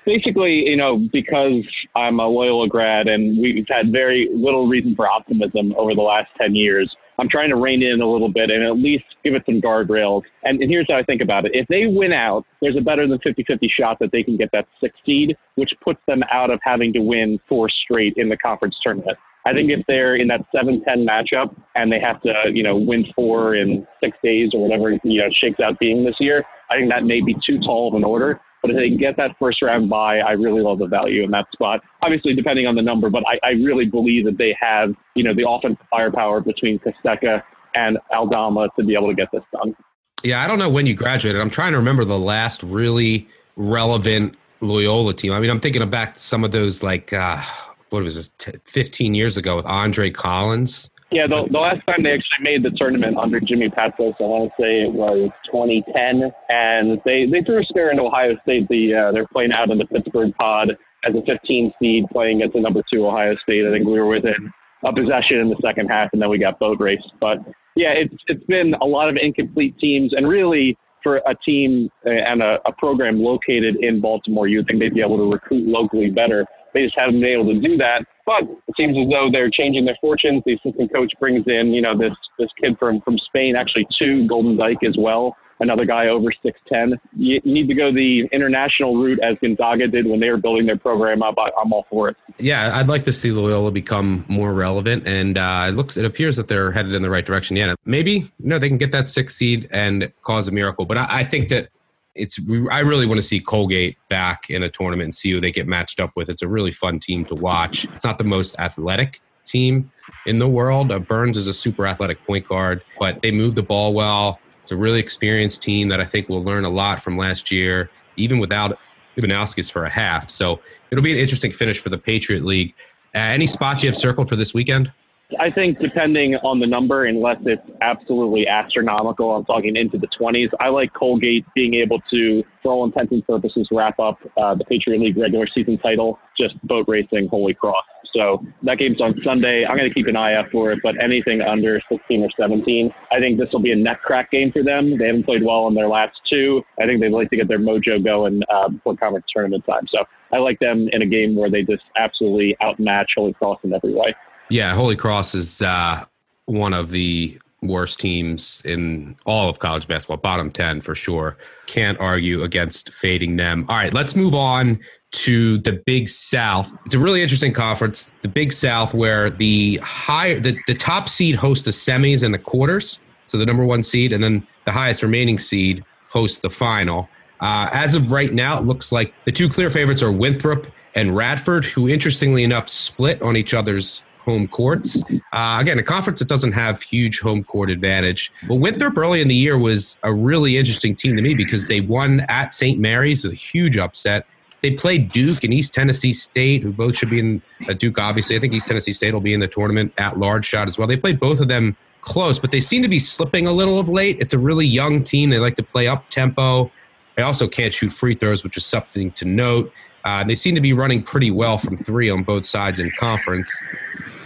Basically, you know, because I'm a Loyola grad and we've had very little reason for optimism over the last 10 years, I'm trying to rein in a little bit and at least give it some guardrails. And, and here's how I think about it. If they win out, there's a better than 50-50 shot that they can get that six seed, which puts them out of having to win four straight in the conference tournament. I think if they're in that 7-10 matchup and they have to, you know, win four in six days or whatever, you know, shakes out being this year, I think that may be too tall of an order. But if they can get that first round by, I really love the value in that spot. Obviously, depending on the number, but I, I really believe that they have, you know, the offensive firepower between Kostecka and Aldama to be able to get this done. Yeah, I don't know when you graduated. I'm trying to remember the last really relevant Loyola team. I mean, I'm thinking back to some of those like uh, what was this, 15 years ago with Andre Collins. Yeah, the, the last time they actually made the tournament under Jimmy Patsos, I want to say it was 2010, and they they threw a scare into Ohio State. The uh, they're playing out in the Pittsburgh Pod as a 15 seed, playing against the number two Ohio State. I think we were within a possession in the second half, and then we got boat raced. But yeah, it's it's been a lot of incomplete teams, and really for a team and a, a program located in Baltimore, you'd think they'd be able to recruit locally better. They just haven't been able to do that. But it seems as though they're changing their fortunes. The assistant coach brings in, you know, this this kid from from Spain, actually two Golden Dike as well. Another guy over six ten. You, you need to go the international route as Gonzaga did when they were building their program up. I, I'm all for it. Yeah, I'd like to see Loyola become more relevant, and uh, it looks it appears that they're headed in the right direction. Yeah, maybe you know they can get that six seed and cause a miracle. But I, I think that it's I really want to see Colgate back in a tournament and see who they get matched up with. It's a really fun team to watch. It's not the most athletic team in the world. Uh, Burns is a super athletic point guard, but they move the ball well. It's a really experienced team that I think will learn a lot from last year, even without Ivanauskas for a half. So it'll be an interesting finish for the Patriot League. Uh, any spots you have circled for this weekend? I think depending on the number, unless it's absolutely astronomical, I'm talking into the 20s. I like Colgate being able to, for all intents and purposes, wrap up uh, the Patriot League regular season title, just boat racing Holy Cross. So that game's on Sunday. I'm going to keep an eye out for it, but anything under 16 or 17, I think this will be a neck crack game for them. They haven't played well in their last two. I think they'd like to get their mojo going uh, before conference tournament time. So I like them in a game where they just absolutely outmatch Holy Cross in every way. Yeah, Holy Cross is uh, one of the worst teams in all of college basketball, bottom 10 for sure. Can't argue against fading them. All right, let's move on to the Big South. It's a really interesting conference, the Big South, where the high the, the top seed hosts the semis and the quarters. So the number one seed, and then the highest remaining seed hosts the final. Uh, as of right now, it looks like the two clear favorites are Winthrop and Radford, who interestingly enough split on each other's home courts. Uh, again, a conference that doesn't have huge home court advantage. But Winthrop early in the year was a really interesting team to me because they won at St. Mary's, a huge upset. They played Duke and East Tennessee State, who both should be in uh, Duke, obviously. I think East Tennessee State will be in the tournament at large shot as well. They played both of them close, but they seem to be slipping a little of late. It's a really young team. They like to play up tempo. They also can't shoot free throws, which is something to note. Uh, they seem to be running pretty well from three on both sides in conference.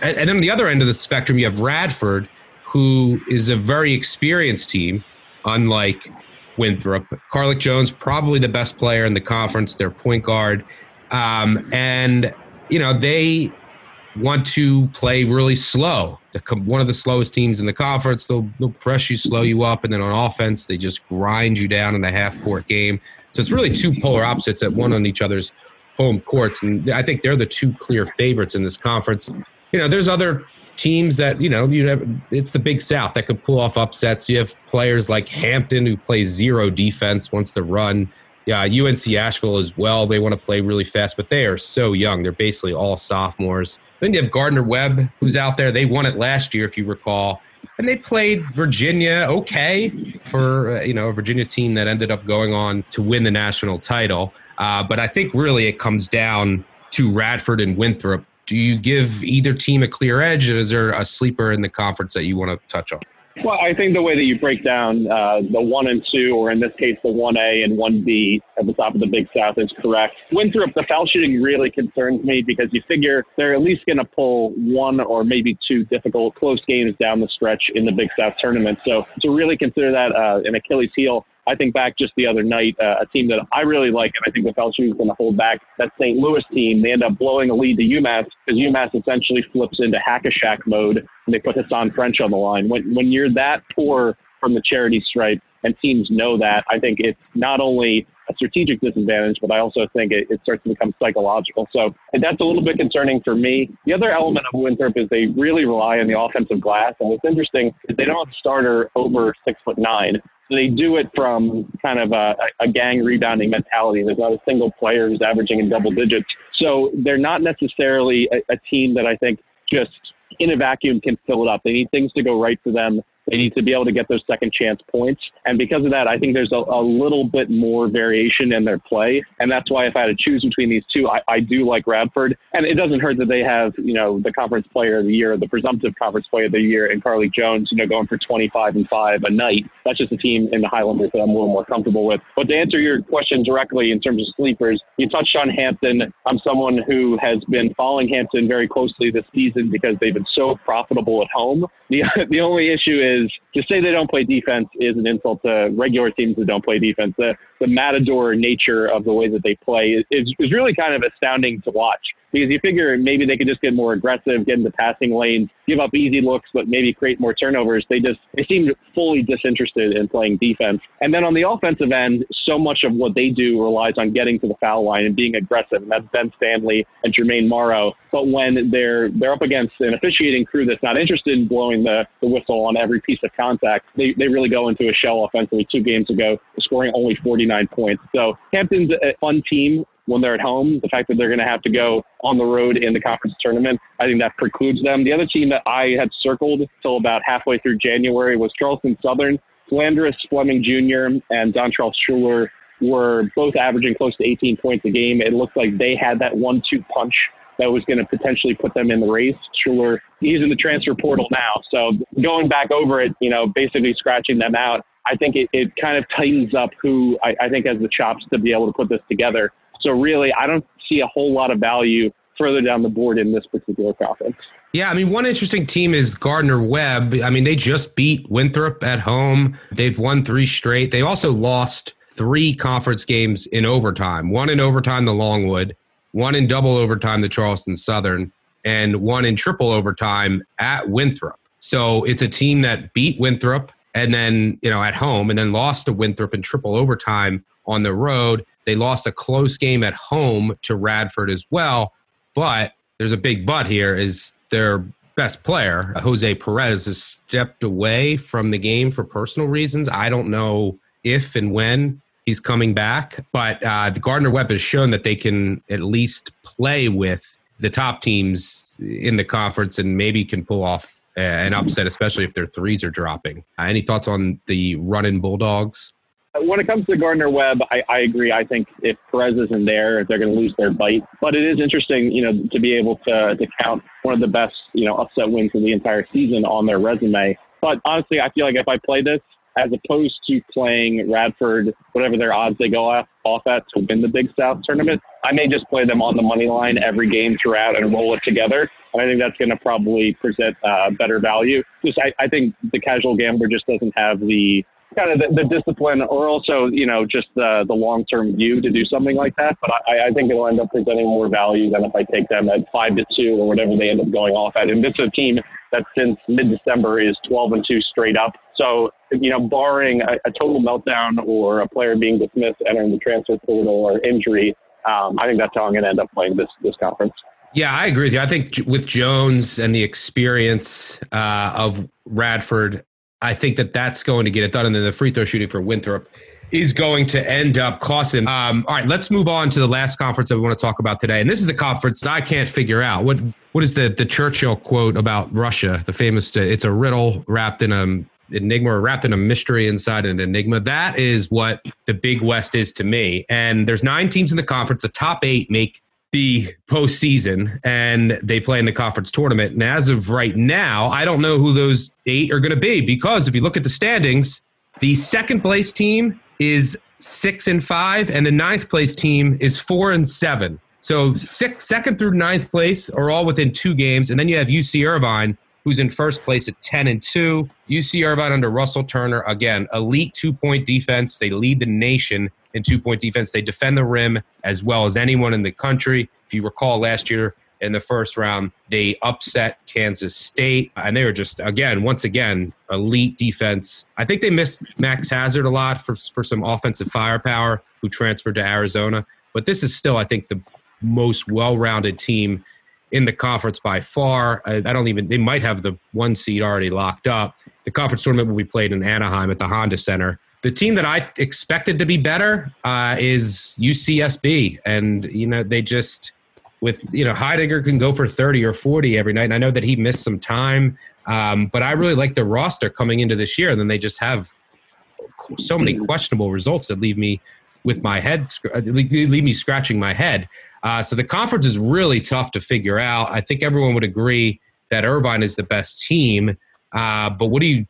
And, and then on the other end of the spectrum, you have Radford, who is a very experienced team, unlike Winthrop. Carlik Jones, probably the best player in the conference, their point guard. Um, and, you know, they want to play really slow. One of the slowest teams in the conference. They'll, they'll press you, slow you up, and then on offense, they just grind you down in the half court game. So it's really two polar opposites that one on each other's home courts. And I think they're the two clear favorites in this conference you know, there's other teams that you know you have it's the big south that could pull off upsets. You have players like hampton who plays zero defense wants to run. Yeah unc asheville as well they want to play really fast but they are so young. They're basically all sophomores. Then you have gardner webb who's out there. They won it last year if you recall. And they played virginia okay for uh, you know a virginia team that ended up going on to win the national title. Uh, but i think really it comes down to radford and winthrop do you give either team a clear edge? Or is there a sleeper in the conference that you want to touch on? Well, I think the way that you break down uh, the one and two, or in this case, the one A and one B at the top of the Big South, is correct. Winthrop, the foul shooting really concerns me because you figure they're at least going to pull one or maybe two difficult, close games down the stretch in the Big South tournament. So to really consider that uh, an Achilles heel I think back just the other night, uh, a team that I really like, and I think the Felshie is going to hold back that St. Louis team. They end up blowing a lead to UMass because UMass essentially flips into hack-a-Shaq mode and they put Hasahn French on the line. When when you're that poor from the charity stripe and teams know that, I think it's not only a strategic disadvantage, but I also think it, it starts to become psychological. So that's a little bit concerning for me. The other element of Winthrop is they really rely on the offensive glass. And what's interesting is they don't have a starter over six foot nine. So they do it from kind of a, a gang rebounding mentality. There's not a single player who's averaging in double digits. So they're not necessarily a, a team that I think just in a vacuum can fill it up. They need things to go right for them. They need to be able to get those second chance points. And because of that, I think there's a, a little bit more variation in their play. And that's why if I had to choose between these two, I, I do like Radford. And it doesn't hurt that they have, you know, the conference player of the year, the presumptive conference player of the year and Carlik Jones, you know, going for 25 and 5 a night. That's just a team in the Highlanders that I'm a little more comfortable with. But to answer your question directly in terms of sleepers, you touched on Hampton. I'm someone who has been following Hampton very closely this season because they've been so profitable at home. The, the only issue is is to say they don't play defense is an insult to regular teams that don't play defense. The, the matador nature of the way that they play is, is really kind of astounding to watch because you figure maybe they could just get more aggressive, get into passing lanes, give up easy looks, but maybe create more turnovers. They just they seem fully disinterested in playing defense. And then on the offensive end, so much of what they do relies on getting to the foul line and being aggressive. And that's Ben Stanley and Jermaine Marrow. But when they're they're up against an officiating crew that's not interested in blowing the, the whistle on every piece of contact, they, they really go into a shell offensively. Two games ago, scoring only 49 points. So Hampton's a fun team when they're at home. The fact that they're going to have to go on the road in the conference tournament, I think that precludes them. The other team that I had circled till about halfway through January was Charleston Southern. Phlandrous Fleming Jr. and Dontrell Shuler were both averaging close to 18 points a game. It looked like they had that one-two punch that was going to potentially put them in the race. Shuler, he's in the transfer portal now. So going back over it, you know, basically scratching them out, I think it, it kind of tightens up who I, I think has the chops to be able to put this together. So really, I don't see a whole lot of value further down the board in this particular conference. Yeah, I mean, one interesting team is Gardner Webb. I mean, they just beat Winthrop at home. They've won three straight. They also lost three conference games in overtime. One in overtime, the Longwood. One in double overtime, the Charleston Southern, and one in triple overtime at Winthrop. So it's a team that beat Winthrop and then you know at home and then lost to Winthrop in triple overtime on the road. They lost a close game at home to Radford as well, but there's a big but here is their best player, Jose Perez, has stepped away from the game for personal reasons. I don't know if and when he's coming back, but uh, the Gardner Webb has shown that they can at least play with the top teams in the conference and maybe can pull off an upset, especially if their threes are dropping. Uh, any thoughts on the running Bulldogs? When it comes to Gardner Webb, I, I agree. I think if Perez isn't there, they're going to lose their bite. But it is interesting, you know, to be able to, to count one of the best, you know, upset wins of the entire season on their resume. But honestly, I feel like if I play this, as opposed to playing Radford, whatever their odds they go off, off at to win the Big South tournament, I may just play them on the money line every game throughout and roll it together. And I think that's going to probably present uh, better value. Just I, I think the casual gambler just doesn't have the kind of the, the, discipline or also, you know, just the, the long-term view to do something like that. But I, I think it'll end up presenting more value than if I take them at five to two or whatever they end up going off at. And this is a team that since mid-December is 12 and two straight up. So, you know, barring a, a total meltdown or a player being dismissed, entering the transfer portal or injury, um, I think that's how I'm going to end up playing this, this conference. Yeah, I agree with you. I think with Jones and the experience uh, of Radford, I think that that's going to get it done. And then the free throw shooting for Winthrop is going to end up costing. Um, all right, let's move on to the last conference that we want to talk about today. And this is a conference I can't figure out. What what is the the Churchill quote about Russia? The famous "It's a riddle wrapped in a enigma or wrapped in a mystery inside an enigma." That is what the Big West is to me. And there's nine teams in the conference. The top eight make the postseason and they play in the conference tournament. And as of right now, I don't know who those eight are going to be because if you look at the standings, the second place team is six and five, and the ninth place team is four and seven. So six, second through ninth place are all within two games, and then you have UC Irvine who's in first place at 10 and 2. UC Irvine under Russell Turner, again, elite two point defense. They lead the nation in two point defense. They defend the rim as well as anyone in the country. If you recall last year, in the first round. They upset Kansas State, and they were just again, once again, elite defense. I think they missed Max Hazzard a lot for for some offensive firepower, who transferred to Arizona. But this is still, I think, the most well-rounded team in the conference by far. I, don't even, they might have the one seed already locked up. The conference tournament will be played in Anaheim at the Honda Center. The team that I expected to be better uh, is UCSB. And, you know, they just, with, you know, Heidegger can go for 30 or 40 every night. And I know that he missed some time, um, but I really like the roster coming into this year. And then they just have so many questionable results that leave me with my head, leave me scratching my head. Uh, so the conference is really tough to figure out. I think everyone would agree that Irvine is the best team. Uh, but what do you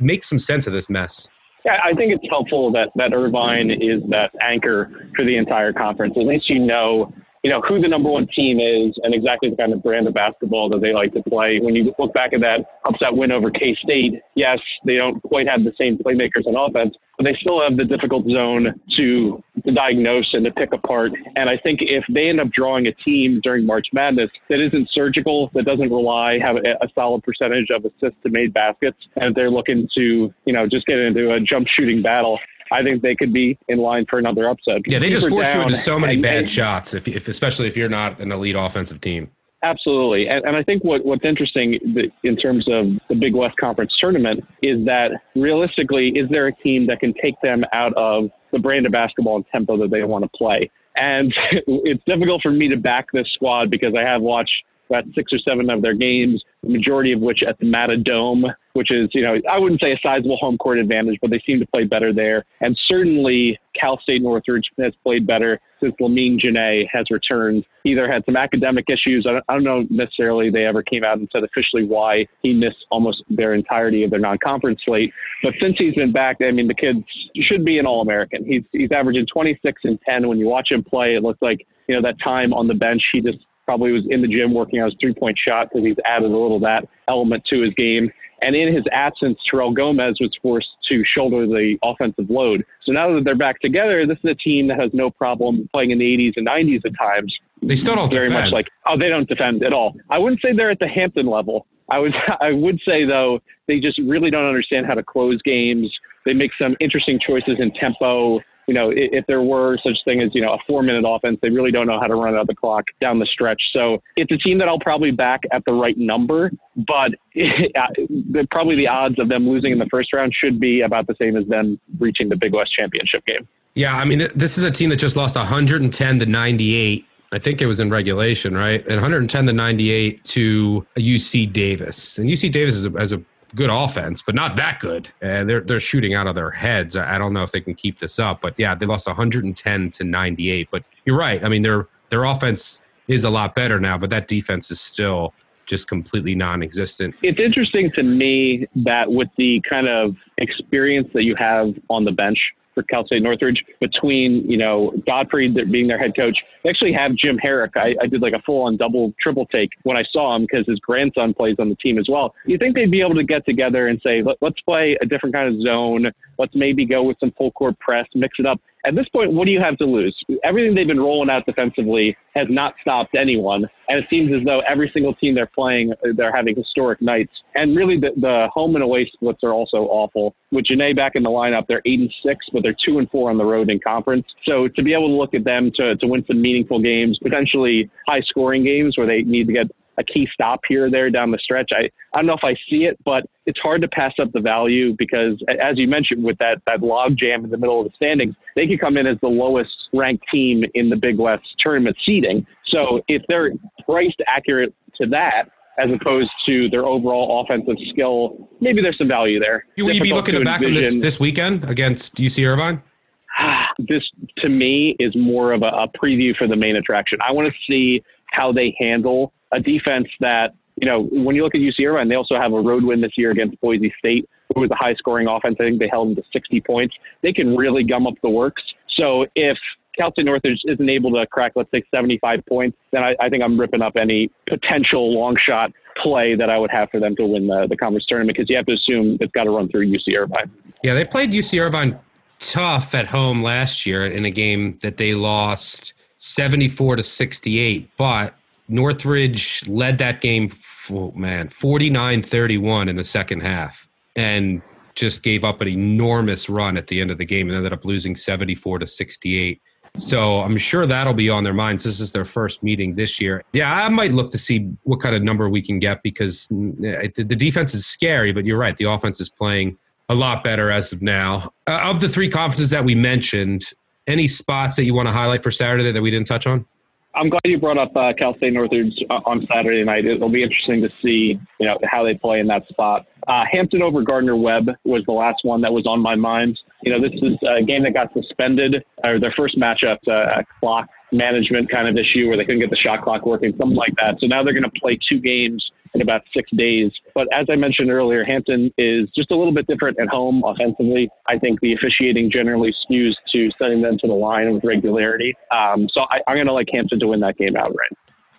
make some sense of this mess? Yeah, I think it's helpful that that Irvine is that anchor for the entire conference. At least you know you know, who the number one team is and exactly the kind of brand of basketball that they like to play. When you look back at that upset win over K State, yes, they don't quite have the same playmakers on offense, but they still have the difficult zone to, to diagnose and to pick apart. And I think if they end up drawing a team during March Madness that isn't surgical, that doesn't rely, have a, a solid percentage of assists to made baskets, and they're looking to, you know, just get into a jump shooting battle, I think they could be in line for another upset. Yeah, they just force you into so many and, bad and, shots, if, if, especially if you're not an elite offensive team. Absolutely, and, and I think what, what's interesting in terms of the Big West Conference tournament is that realistically, is there a team that can take them out of the brand of basketball and tempo that they want to play? And it's difficult for me to back this squad because I have watched about six or seven of their games, the majority of which at the Matadome, which is, you know, I wouldn't say a sizable home court advantage, but they seem to play better there. And certainly Cal State Northridge has played better since Lamine Diane has returned. He either had some academic issues. I don't, I don't know necessarily they ever came out and said officially why he missed almost their entirety of their non-conference slate. But since he's been back, I mean, the kid should be an All-American. He's he's averaging 26 and 10. When you watch him play, it looks like you know that time on the bench, he just probably was in the gym working on his three point shot because he's added a little that element to his game. And in his absence, Terrell Gomez was forced to shoulder the offensive load. So now that they're back together, this is a team that has no problem playing in the 80s and 90s at times. They still don't very defend. much like oh they don't defend at all. I wouldn't say they're at the Hampton level. I was I would say though they just really don't understand how to close games. They make some interesting choices in tempo you know, if there were such thing as, you know, a four minute offense, they really don't know how to run out the clock down the stretch. So it's a team that I'll probably back at the right number, but probably the odds of them losing in the first round should be about the same as them reaching the Big West championship game. Yeah. I mean, this is a team that just lost 110 to 98. I think it was in regulation, right? And 110 to 98 to UC Davis. And UC Davis is a, as a good offense, but not that good. And they're they're shooting out of their heads. I don't know if they can keep this up, but yeah, they lost 110 to 98. But you're right. I mean, their their offense is a lot better now, but that defense is still just completely non-existent. It's interesting to me that with the kind of experience that you have on the bench for Cal State Northridge between, you know, Gottfried being their head coach. Actually have Jim Harrick. I, I did like a full on double, triple take when I saw him because his grandson plays on the team as well. You think they'd be able to get together and say, Let, let's play a different kind of zone. Let's maybe go with some full court press, mix it up. At this point, what do you have to lose? Everything they've been rolling out defensively has not stopped anyone. And it seems as though every single team they're playing, uh, they're having historic nights. And really, the, the home and away splits are also awful. With Diane back in the lineup, they're eight and six, but they're two and four on the road in conference. So to be able to look at them to, to win some meaningful games, potentially high scoring games where they need to get a key stop here or there down the stretch. I, I don't know if I see it, but it's hard to pass up the value because, as you mentioned, with that, that log jam in the middle of the standings, they could come in as the lowest ranked team in the Big West tournament seeding. So if they're priced accurate to that, as opposed to their overall offensive skill, maybe there's some value there. Will you be looking to back them this, this weekend against UC Irvine? This, to me, is more of a, a preview for the main attraction. I want to see how they handle a defense that, you know, when you look at UC Irvine, they also have a road win this year against Boise State, who was a high scoring offense. I think they held them to 60 points. They can really gum up the works. So if Cal State Northridge isn't able to crack, let's say, 75 points, then I, I think I'm ripping up any potential long shot play that I would have for them to win the, the conference tournament because you have to assume it's got to run through UC Irvine. Yeah, they played UC Irvine tough at home last year in a game that they lost 74 to 68, but Northridge led that game, oh man, 49 31 in the second half and just gave up an enormous run at the end of the game and ended up losing 74 to 68. So I'm sure that'll be on their minds. This is their first meeting this year. Yeah, I might look to see what kind of number we can get because the defense is scary, but you're right. The offense is playing a lot better as of now. Uh, of the three conferences that we mentioned, any spots that you want to highlight for Saturday that we didn't touch on? I'm glad you brought up uh, Cal State Northridge uh, on Saturday night. It'll be interesting to see, you know, how they play in that spot. Uh, Hampton over Gardner Webb was the last one that was on my mind. You know, this is a game that got suspended, or their first matchup, uh, at clock management kind of issue where they couldn't get the shot clock working, something like that. So now they're going to play two games in about six days. But as I mentioned earlier, Hampton is just a little bit different at home offensively. I think the officiating generally skews to sending them to the line with regularity. Um, so I, I'm going to like Hampton to win that game outright.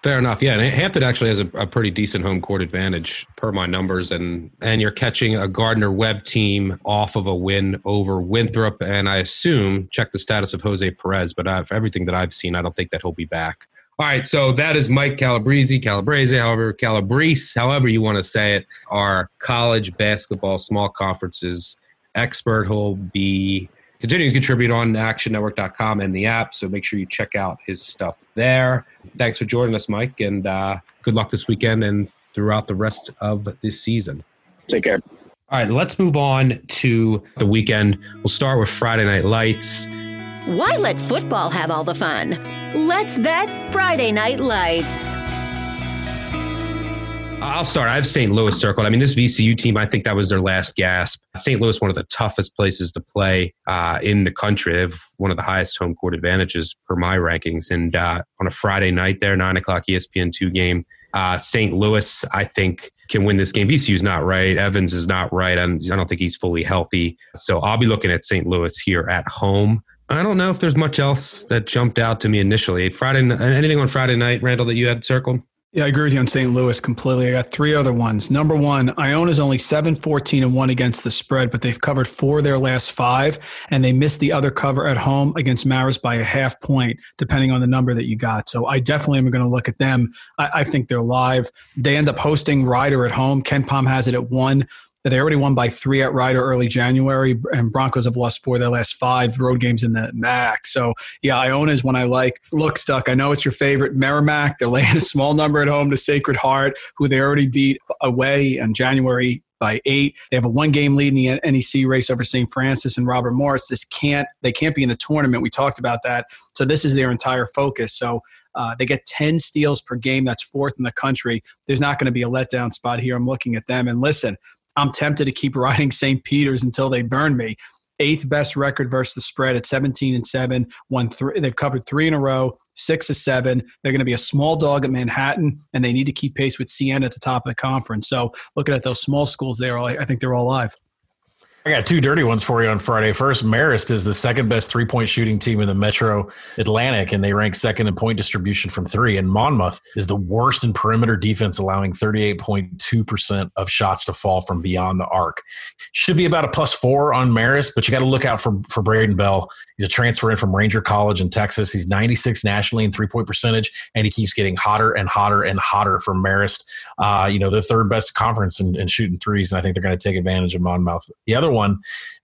Fair enough. Yeah, and Hampton actually has a, a, pretty decent home court advantage per my numbers, and and you're catching a Gardner Webb team off of a win over Winthrop, and I assume check the status of Jose Perez, but I've, everything that I've seen, I don't think that he'll be back. All right, so that is Mike Calabrese, Calabrese, however Calabrese, however you want to say it, our college basketball small conferences expert. Who'll be continuing to contribute on actionnetwork.com and the app. So make sure you check out his stuff there. Thanks for joining us, Mike, and uh, good luck this weekend and throughout the rest of this season. Take care. All right, let's move on to the weekend. We'll start with Friday Night Lights. Why let football have all the fun? Let's bet Friday Night Lights. I'll start. I have St. Louis circled. I mean, this VCU team, I think that was their last gasp. St. Louis, one of the toughest places to play uh, in the country. They have one of the highest home court advantages per my rankings. And uh, on a Friday night there, 9 o'clock ESPN2 game, uh, St. Louis, I think, can win this game. VCU's not right. Evans is not right. I'm, I don't think he's fully healthy. So I'll be looking at St. Louis here at home. I don't know if there's much else that jumped out to me initially. Friday, anything on Friday night, Randall, that you had circled? Yeah, I agree with you on St. Louis completely. I got three other ones. Number one, Iona's only 7 14 and 1 against the spread, but they've covered four of their last five, and they missed the other cover at home against Marist by a half point, depending on the number that you got. So I definitely am going to look at them. I, I think they're live. They end up hosting Rider at home. KenPom has it at one they already won by three at Rider early January, and Broncos have lost four of their last five road games in the MAAC. So, yeah, Iona is one I like. Look, Stuck, I know it's your favorite. Merrimack, they're laying a small number at home to Sacred Heart, who they already beat away in January by eight. They have a one game lead in the NEC race over St. Francis and Robert Morris. This can't, they can't be in the tournament. We talked about that. So, this is their entire focus. So, uh, they get 10 steals per game. That's fourth in the country. There's not going to be a letdown spot here. I'm looking at them. And listen, I'm tempted to keep riding St. Peter's until they burn me. Eighth best record versus the spread at 17 and seven. Won three. They've covered three in a row. Six to seven. They're going to be a small dog at Manhattan, and they need to keep pace with Siena at the top of the conference. So, looking at those small schools there, I think they're all live. I got two dirty ones for you on Friday. First, Marist is the second best three point shooting team in the Metro Atlantic, and they rank second in point distribution from three. And Monmouth is the worst in perimeter defense, allowing 38.2% of shots to fall from beyond the arc. Should be about a plus four on Marist, but you got to look out for, for Braden Bell. He's a transfer in from Ranger College in Texas. He's 96 nationally in three point percentage, and he keeps getting hotter and hotter and hotter from Marist. Uh, you know, the third best conference in, in shooting threes, and I think they're going to take advantage of Monmouth. The other one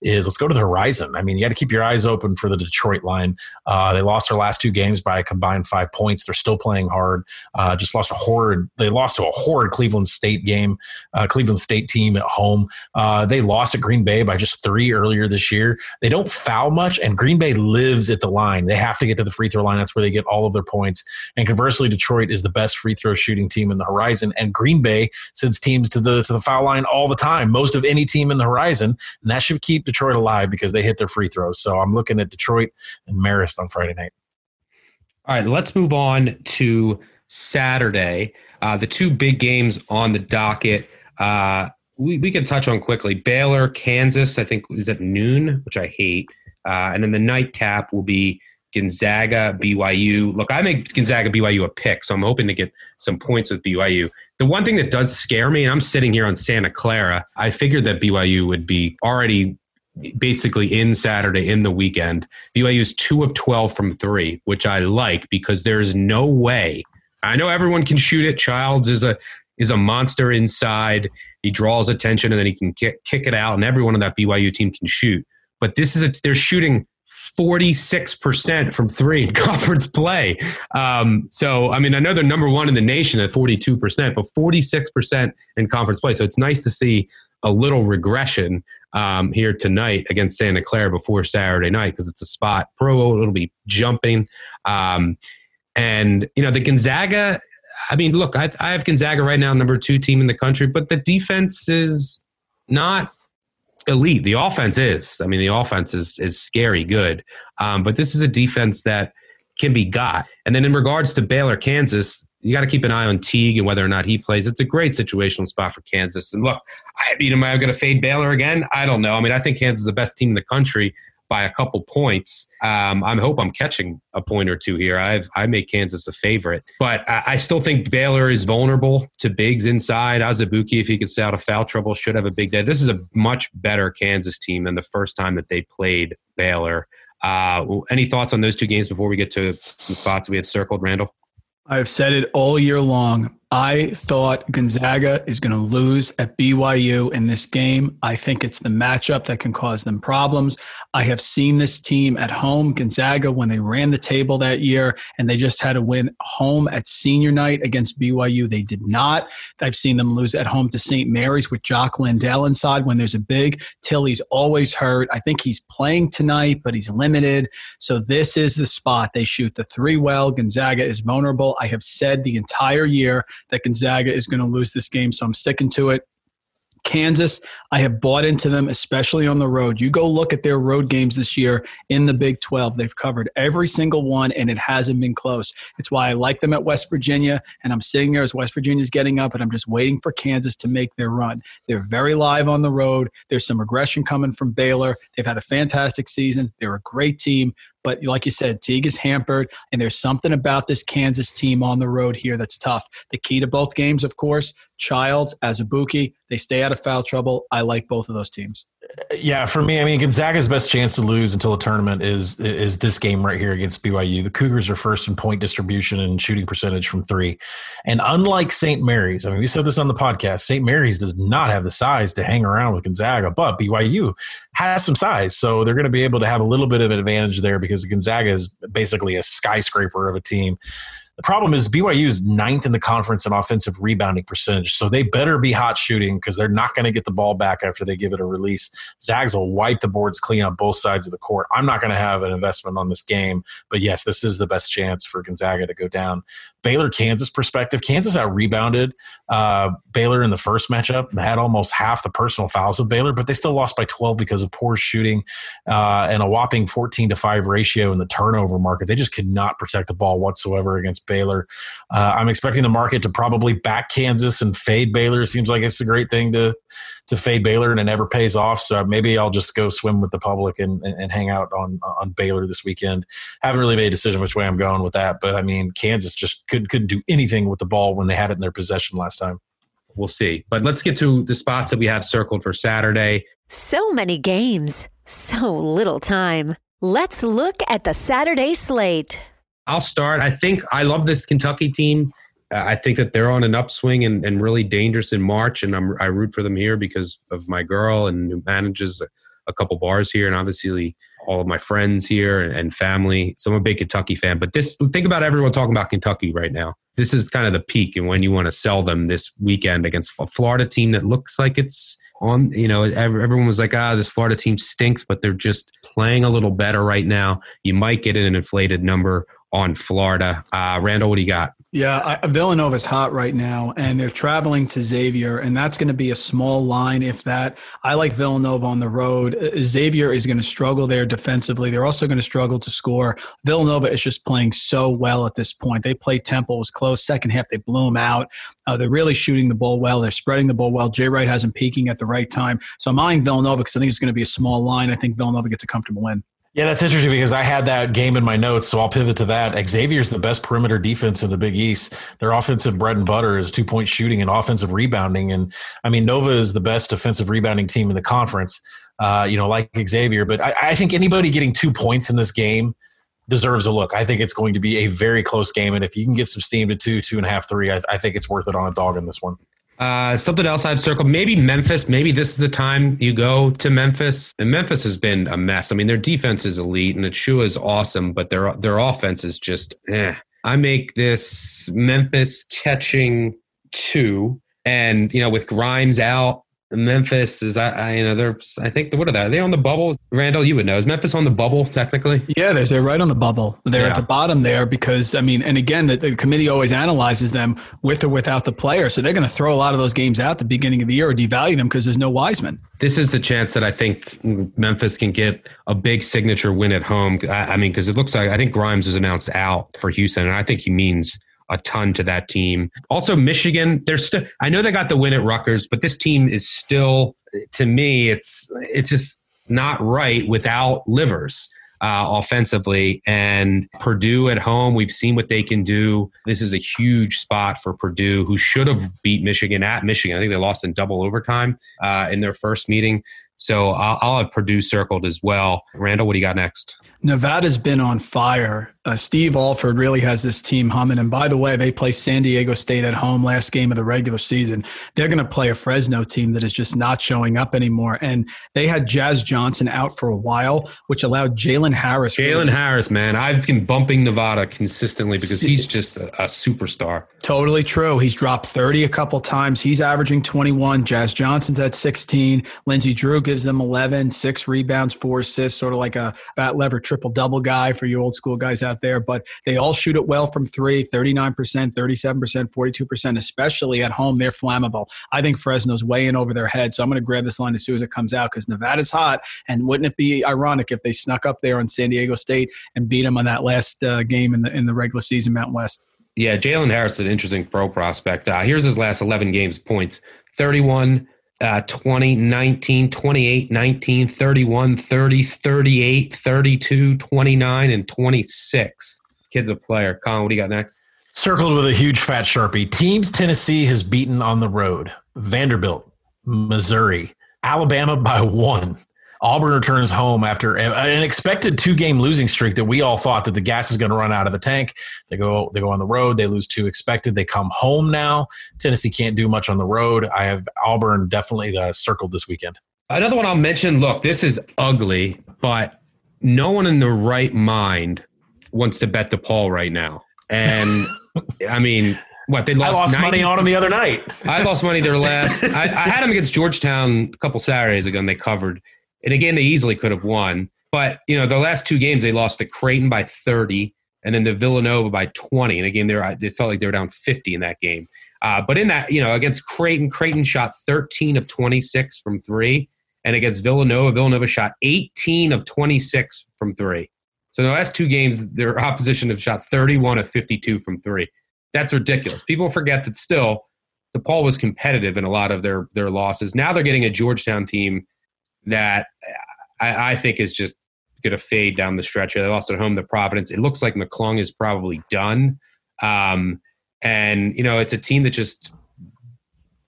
is let's go to the horizon. I mean, you got to keep your eyes open for the Detroit line. Uh, they lost their last two games by a combined five points. They're still playing hard. Uh, just lost a horrid. They lost to a horrid Cleveland State game, uh, Cleveland State team at home. Uh, they lost at Green Bay by just three earlier this year. They don't foul much, and Green Bay lives at the line. They have to get to the free throw line. That's where they get all of their points. And conversely, Detroit is the best free throw shooting team in the horizon, and Green Bay sends teams to the to the foul line all the time. Most of any team in the horizon, and that should keep Detroit alive because they hit their free throws. So I'm looking at Detroit and Marist on Friday night. All right, let's move on to Saturday. Uh, the two big games on the docket. Uh, we, we can touch on quickly. Baylor, Kansas, I think is at noon, which I hate. Uh, and then the nightcap will be Gonzaga, BYU. Look, I make Gonzaga, BYU a pick, so I'm hoping to get some points with BYU. The one thing that does scare me, and I'm sitting here on Santa Clara, I figured that BYU would be already basically in Saturday in the weekend. BYU is two of 12 from three, which I like because there's no way. I know everyone can shoot it. Childs is a is a monster inside. He draws attention and then he can kick, kick it out, and everyone on that BYU team can shoot. But this is a, they're shooting 46% from three conference play. Um, so, I mean, I know they're number one in the nation at 42%, but 46% in conference play. So it's nice to see a little regression um, here tonight against Santa Clara before Saturday night because it's a spot pro. It'll be jumping. Um, and, you know, the Gonzaga, I mean, look, I, I have Gonzaga right now, number two team in the country, but the defense is not elite. The offense is. I mean, the offense is is scary good. Um, but this is a defense that can be got. And then in regards to Baylor, Kansas, you got to keep an eye on Teague and whether or not he plays. It's a great situational spot for Kansas. And look, I mean, am I going to fade Baylor again? I don't know. I mean, I think Kansas is the best team in the country by a couple points. Um, I hope I'm catching a point or two here. I've I make Kansas a favorite, but I, I still think Baylor is vulnerable to bigs inside. Azubuike, if he could stay out of foul trouble, should have a big day. This is a much better Kansas team than the first time that they played Baylor. Uh, any thoughts on those two games before we get to some spots we had circled, Randle? I've said it all year long. I thought Gonzaga is going to lose at BYU in this game. I think it's the matchup that can cause them problems. I have seen this team at home, Gonzaga, when they ran the table that year and they just had to win home at senior night against BYU. They did not. I've seen them lose at home to St. Mary's with Jock Landale inside when there's a big. Tillie's always hurt. I think he's playing tonight, but he's limited. So this is the spot. They shoot the three well. Gonzaga is vulnerable. I have said the entire year that Gonzaga is going to lose this game, so I'm sticking to it. Kansas, I have bought into them, especially on the road. You go look at their road games this year in the Big 12. They've covered every single one, and it hasn't been close. It's why I like them at West Virginia, and I'm sitting there as West Virginia's getting up, and I'm just waiting for Kansas to make their run. They're very live on the road. There's some regression coming from Baylor. They've had a fantastic season. They're a great team. But like you said, Teague is hampered, and there's something about this Kansas team on the road here that's tough. The key to both games, of course, Childs, as a Azubuike, they stay out of foul trouble. I like both of those teams. Yeah, for me, I mean, Gonzaga's best chance to lose until a tournament is is this game right here against BYU. The Cougars are first in point distribution and shooting percentage from three, and unlike St. Mary's, I mean, we said this on the podcast. St. Mary's does not have the size to hang around with Gonzaga, but BYU has some size, so they're going to be able to have a little bit of an advantage there because Gonzaga is basically a skyscraper of a team. The problem is BYU is ninth in the conference in offensive rebounding percentage, so they better be hot shooting because they're not going to get the ball back after they give it a release. Zags will wipe the boards clean on both sides of the court. I'm not going to have an investment on this game, but yes, this is the best chance for Gonzaga to go down. Baylor Kansas perspective, Kansas out rebounded uh, Baylor in the first matchup and had almost half the personal fouls of Baylor, but they still lost by 12 because of poor shooting uh, and a whopping 14 to 5 ratio in the turnover market. They just could not protect the ball whatsoever against Baylor. Uh, I'm expecting the market to probably back Kansas and fade Baylor. Seems like it's a great thing to to fade Baylor and it never pays off. So maybe I'll just go swim with the public and, and, and, hang out on on Baylor this weekend. Haven't really made a decision which way I'm going with that, but I mean Kansas just couldn't couldn't do anything with the ball when they had it in their possession last time. We'll see. But let's get to the spots that we have circled for Saturday. So many games, so little time. Let's look at the Saturday slate. I'll start. I think I love this Kentucky team. I think that they're on an upswing and, and really dangerous in March, and I'm, I root for them here because of my girl and who manages a, a couple bars here, and obviously all of my friends here and, and family. So I'm a big Kentucky fan. But this, think about everyone talking about Kentucky right now. This is kind of the peak, and when you want to sell them this weekend against a Florida team that looks like it's on. You know, everyone was like, "Ah, this Florida team stinks," but they're just playing a little better right now. You might get an inflated number on Florida. Uh, Randle, what do you got? Yeah, I, Villanova's hot right now, and they're traveling to Xavier, and that's going to be a small line, if that. I like Villanova on the road. Uh, Xavier is going to struggle there defensively. They're also going to struggle to score. Villanova is just playing so well at this point. They play Temple was close. Second half, they blew them out. Uh, they're really shooting the ball well. They're spreading the ball well. Jay Wright hasn't peaking at the right time. So I'm eyeing Villanova because I think it's going to be a small line. I think Villanova gets a comfortable win. Yeah, that's interesting because I had that game in my notes, so I'll pivot to that. Xavier's the best perimeter defense in the Big East. Their offensive bread and butter is two point shooting and offensive rebounding. And I mean, Nova is the best defensive rebounding team in the conference, uh, you know, like Xavier. But I, I think anybody getting two points in this game deserves a look. I think it's going to be a very close game. And if you can get some steam to two, two and a half, three, I, I think it's worth it on a dog in this one. Uh, something else I've circled, maybe Memphis. Maybe this is the time you go to Memphis. And Memphis has been a mess. I mean, their defense is elite and Achiuwa is awesome, but their their offense is just eh. I make this Memphis catching two, and you know, with Grimes out, Memphis is, I, I, you know, they're, I think, what are they? Are they on the bubble? Randle, you would know. Is Memphis on the bubble technically? Yeah, they're, they're right on the bubble. They're yeah. at the bottom there because, I mean, and again, the, the, committee always analyzes them with or without the player. So they're going to throw a lot of those games out the beginning of the year or devalue them because there's no Wiseman. This is the chance that I think Memphis can get a big signature win at home. I, I mean, because it looks like, I think Grimes is announced out for Houston, and I think he means a ton to that team. Also, Michigan, they're still. I know they got the win at Rutgers, but this team is still, to me, it's it's just not right without Livers. Uh, offensively. And Purdue at home, we've seen what they can do. This is a huge spot for Purdue, who should have beat Michigan at Michigan. I think they lost in double overtime uh, in their first meeting. So I'll, I'll, have Purdue circled as well. Randle, what do you got next? Nevada's been on fire. Uh, Steve Alford really has this team humming. And by the way, they play San Diego State at home last game of the regular season. They're going to play a Fresno team that is just not showing up anymore. And they had Jazz Johnson out for a while, which allowed Jalen Harris. Jalen really Harris, man. I've been bumping Nevada consistently because he's just a, a superstar. Totally true. He's dropped 30 a couple times. He's averaging 21. Jazz Johnson's at 16. Lindsey Drew gives them 11, six rebounds, four assists, sort of like a Fat Lever triple double guy for you old school guys out there. But they all shoot it well from three 39%, 37%, 42%, especially at home. They're flammable. I think Fresno's way in over their head. So I'm going to grab this line as soon as it comes out because Nevada's hot. And wouldn't it be ironic if they snuck up there on San Diego State and beat them on that last uh, game in the, in the regular season, Mountain West? Yeah, Jalen Harris an interesting pro prospect. Uh, here's his last 11 games points 31, uh, 20, 19, 28, 19, 31, 30, 38, 32, 29, and 26. Kid's a player. Collin, what do you got next? Circled with a huge fat sharpie. Teams Tennessee has beaten on the road. Vanderbilt, Missouri, Alabama by one. Auburn returns home after an expected two game losing streak that we all thought that the gas is going to run out of the tank. They go they go on the road, they lose two expected. They come home now. Tennessee can't do much on the road. I have Auburn definitely uh, circled this weekend. Another one I'll mention. Look, this is ugly, but no one in the right mind wants to bet DePaul right now. And I mean, what they lost, I lost 90, money on them the other night. I lost money their last. I, I, had them against Georgetown a couple Saturdays ago, and they covered. And again, they easily could have won. But, you know, the last two games, they lost to Creighton by 30 and then the Villanova by 20. And again, they, were, they felt like they were down 50 in that game. Uh, but in that, you know, against Creighton, Creighton shot 13 of 26 from three. And against Villanova, Villanova shot 18 of 26 from three. So the last two games, their opposition have shot 31 of 52 from three. That's ridiculous. People forget that still, DePaul was competitive in a lot of their their losses. Now they're getting a Georgetown team that I, I think is just going to fade down the stretch. They lost at home to Providence. It looks like McClung is probably done. Um, and, you know, it's a team that just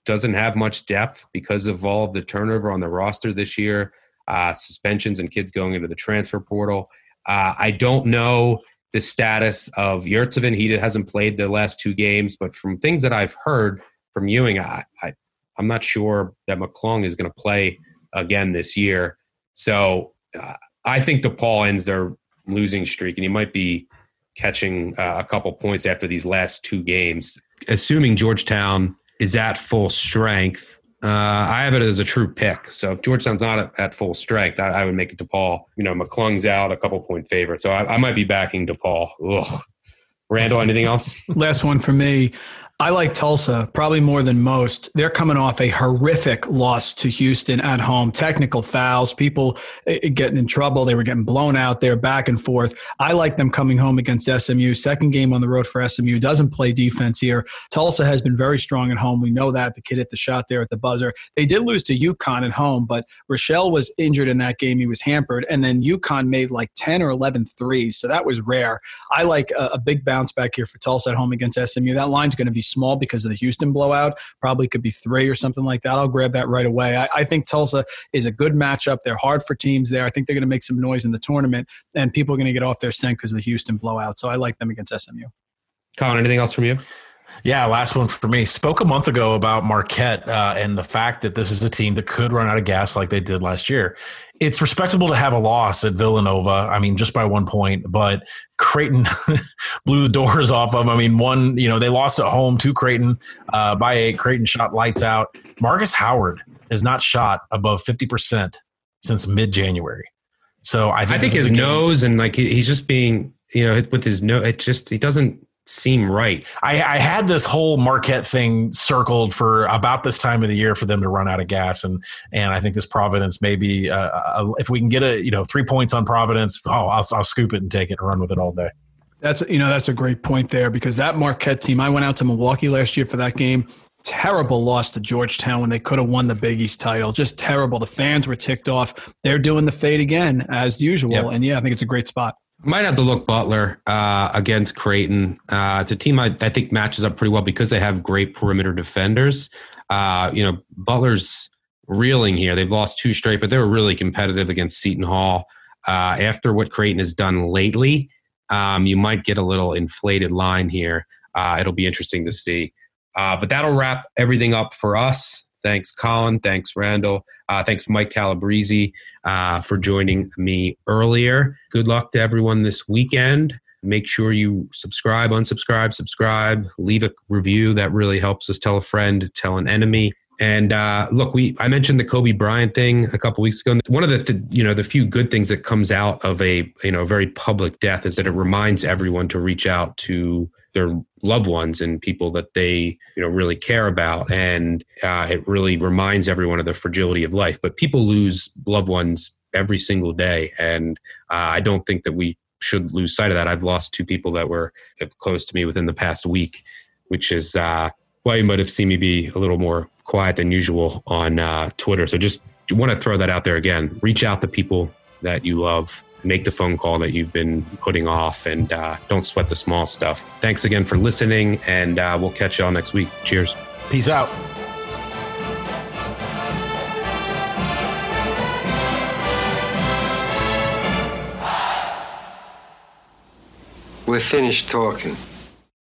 doesn't have much depth because of all of the turnover on the roster this year, uh, suspensions and kids going into the transfer portal. Uh, I don't know the status of Yurtseven. He hasn't played the last two games, but from things that I've heard from Ewing, I, I, I'm not sure that McClung is going to play again this year. So uh, I think DePaul ends their losing streak, and he might be catching uh, a couple points after these last two games. Assuming Georgetown is at full strength, uh, I have it as a true pick. So if Georgetown's not at, at full strength, I, I, would make it DePaul. You know, McClung's out, a couple point favorite. So I, I might be backing DePaul. Ugh. Randle, anything else? Last one for me. I like Tulsa probably more than most. They're coming off a horrific loss to Houston at home. Technical fouls, people eh, eh, getting in trouble. They were getting blown out there back and forth. I like them coming home against SMU. Second game on the road for SMU. Doesn't play defense here. Tulsa has been very strong at home. We know that. The kid hit the shot there at the buzzer. They did lose to UConn at home, but Rochelle was injured in that game. He was hampered. And then UConn made like 10 or 11 threes. So that was rare. I like a, a big bounce back here for Tulsa at home against SMU. That line's going to be small because of the Houston blowout. Probably could be three or something like that. I'll grab that right away. I, I think Tulsa is a good matchup. They're hard for teams there. I think they're going to make some noise in the tournament, and people are going to get off their scent because of the Houston blowout. So I like them against SMU. Collin, anything else from you? Yeah, last one for me. Spoke a month ago about Marquette uh, and the fact that this is a team that could run out of gas like they did last year. It's respectable to have a loss at Villanova. I mean, just by one point, but Creighton blew the doors off of them. I mean, one, you know, they lost at home to Creighton uh, by eight. Creighton shot lights out. Markus Howard has not shot above 50% since mid January. So I think, I think his nose and like he's just being, you know, with his nose, it just, he doesn't seem right. I, I, had this whole Marquette thing circled for about this time of the year for them to run out of gas, and and I think this Providence maybe uh, uh, if we can get a you know three points on Providence, oh I'll, I'll scoop it and take it and run with it all day. That's you know that's a great point there because that Marquette team. I went out to Milwaukee last year for that game. Terrible loss to Georgetown when they could have won the Big East title. Just terrible. The fans were ticked off. They're doing the fade again as usual, yep. and yeah, I think it's a great spot. Might have to look Butler uh, against Creighton. Uh, it's a team I, I, think matches up pretty well because they have great perimeter defenders. Uh, you know, Butler's reeling here. They've lost two straight, but they were really competitive against Seton Hall. Uh, after what Creighton has done lately, um, you might get a little inflated line here. Uh, it'll be interesting to see. Uh, but that'll wrap everything up for us. Thanks, Collin. Thanks, Randle. Uh, thanks, Mike Calabrese, uh, for joining me earlier. Good luck to everyone this weekend. Make sure you subscribe, unsubscribe, subscribe, leave a review. That really helps us tell a friend, tell an enemy. And uh, look, we I mentioned the Kobe Bryant thing a couple weeks ago. One of the th- you know the few good things that comes out of a you know very public death is that it reminds everyone to reach out to their loved ones and people that they you know really care about. And uh, it really reminds everyone of the fragility of life. But people lose loved ones every single day. And uh, i don't think that we should lose sight of that. I've lost two people that were close to me within the past week which is uh, why you might have seen me be a little more quiet than usual on uh, twitter. So just want to throw that out there again. Reach out to people that you love make the phone call that you've been putting off and uh, don't sweat the small stuff. Thanks again for listening, and uh, we'll catch y'all next week. Cheers. Peace out. We're finished talking.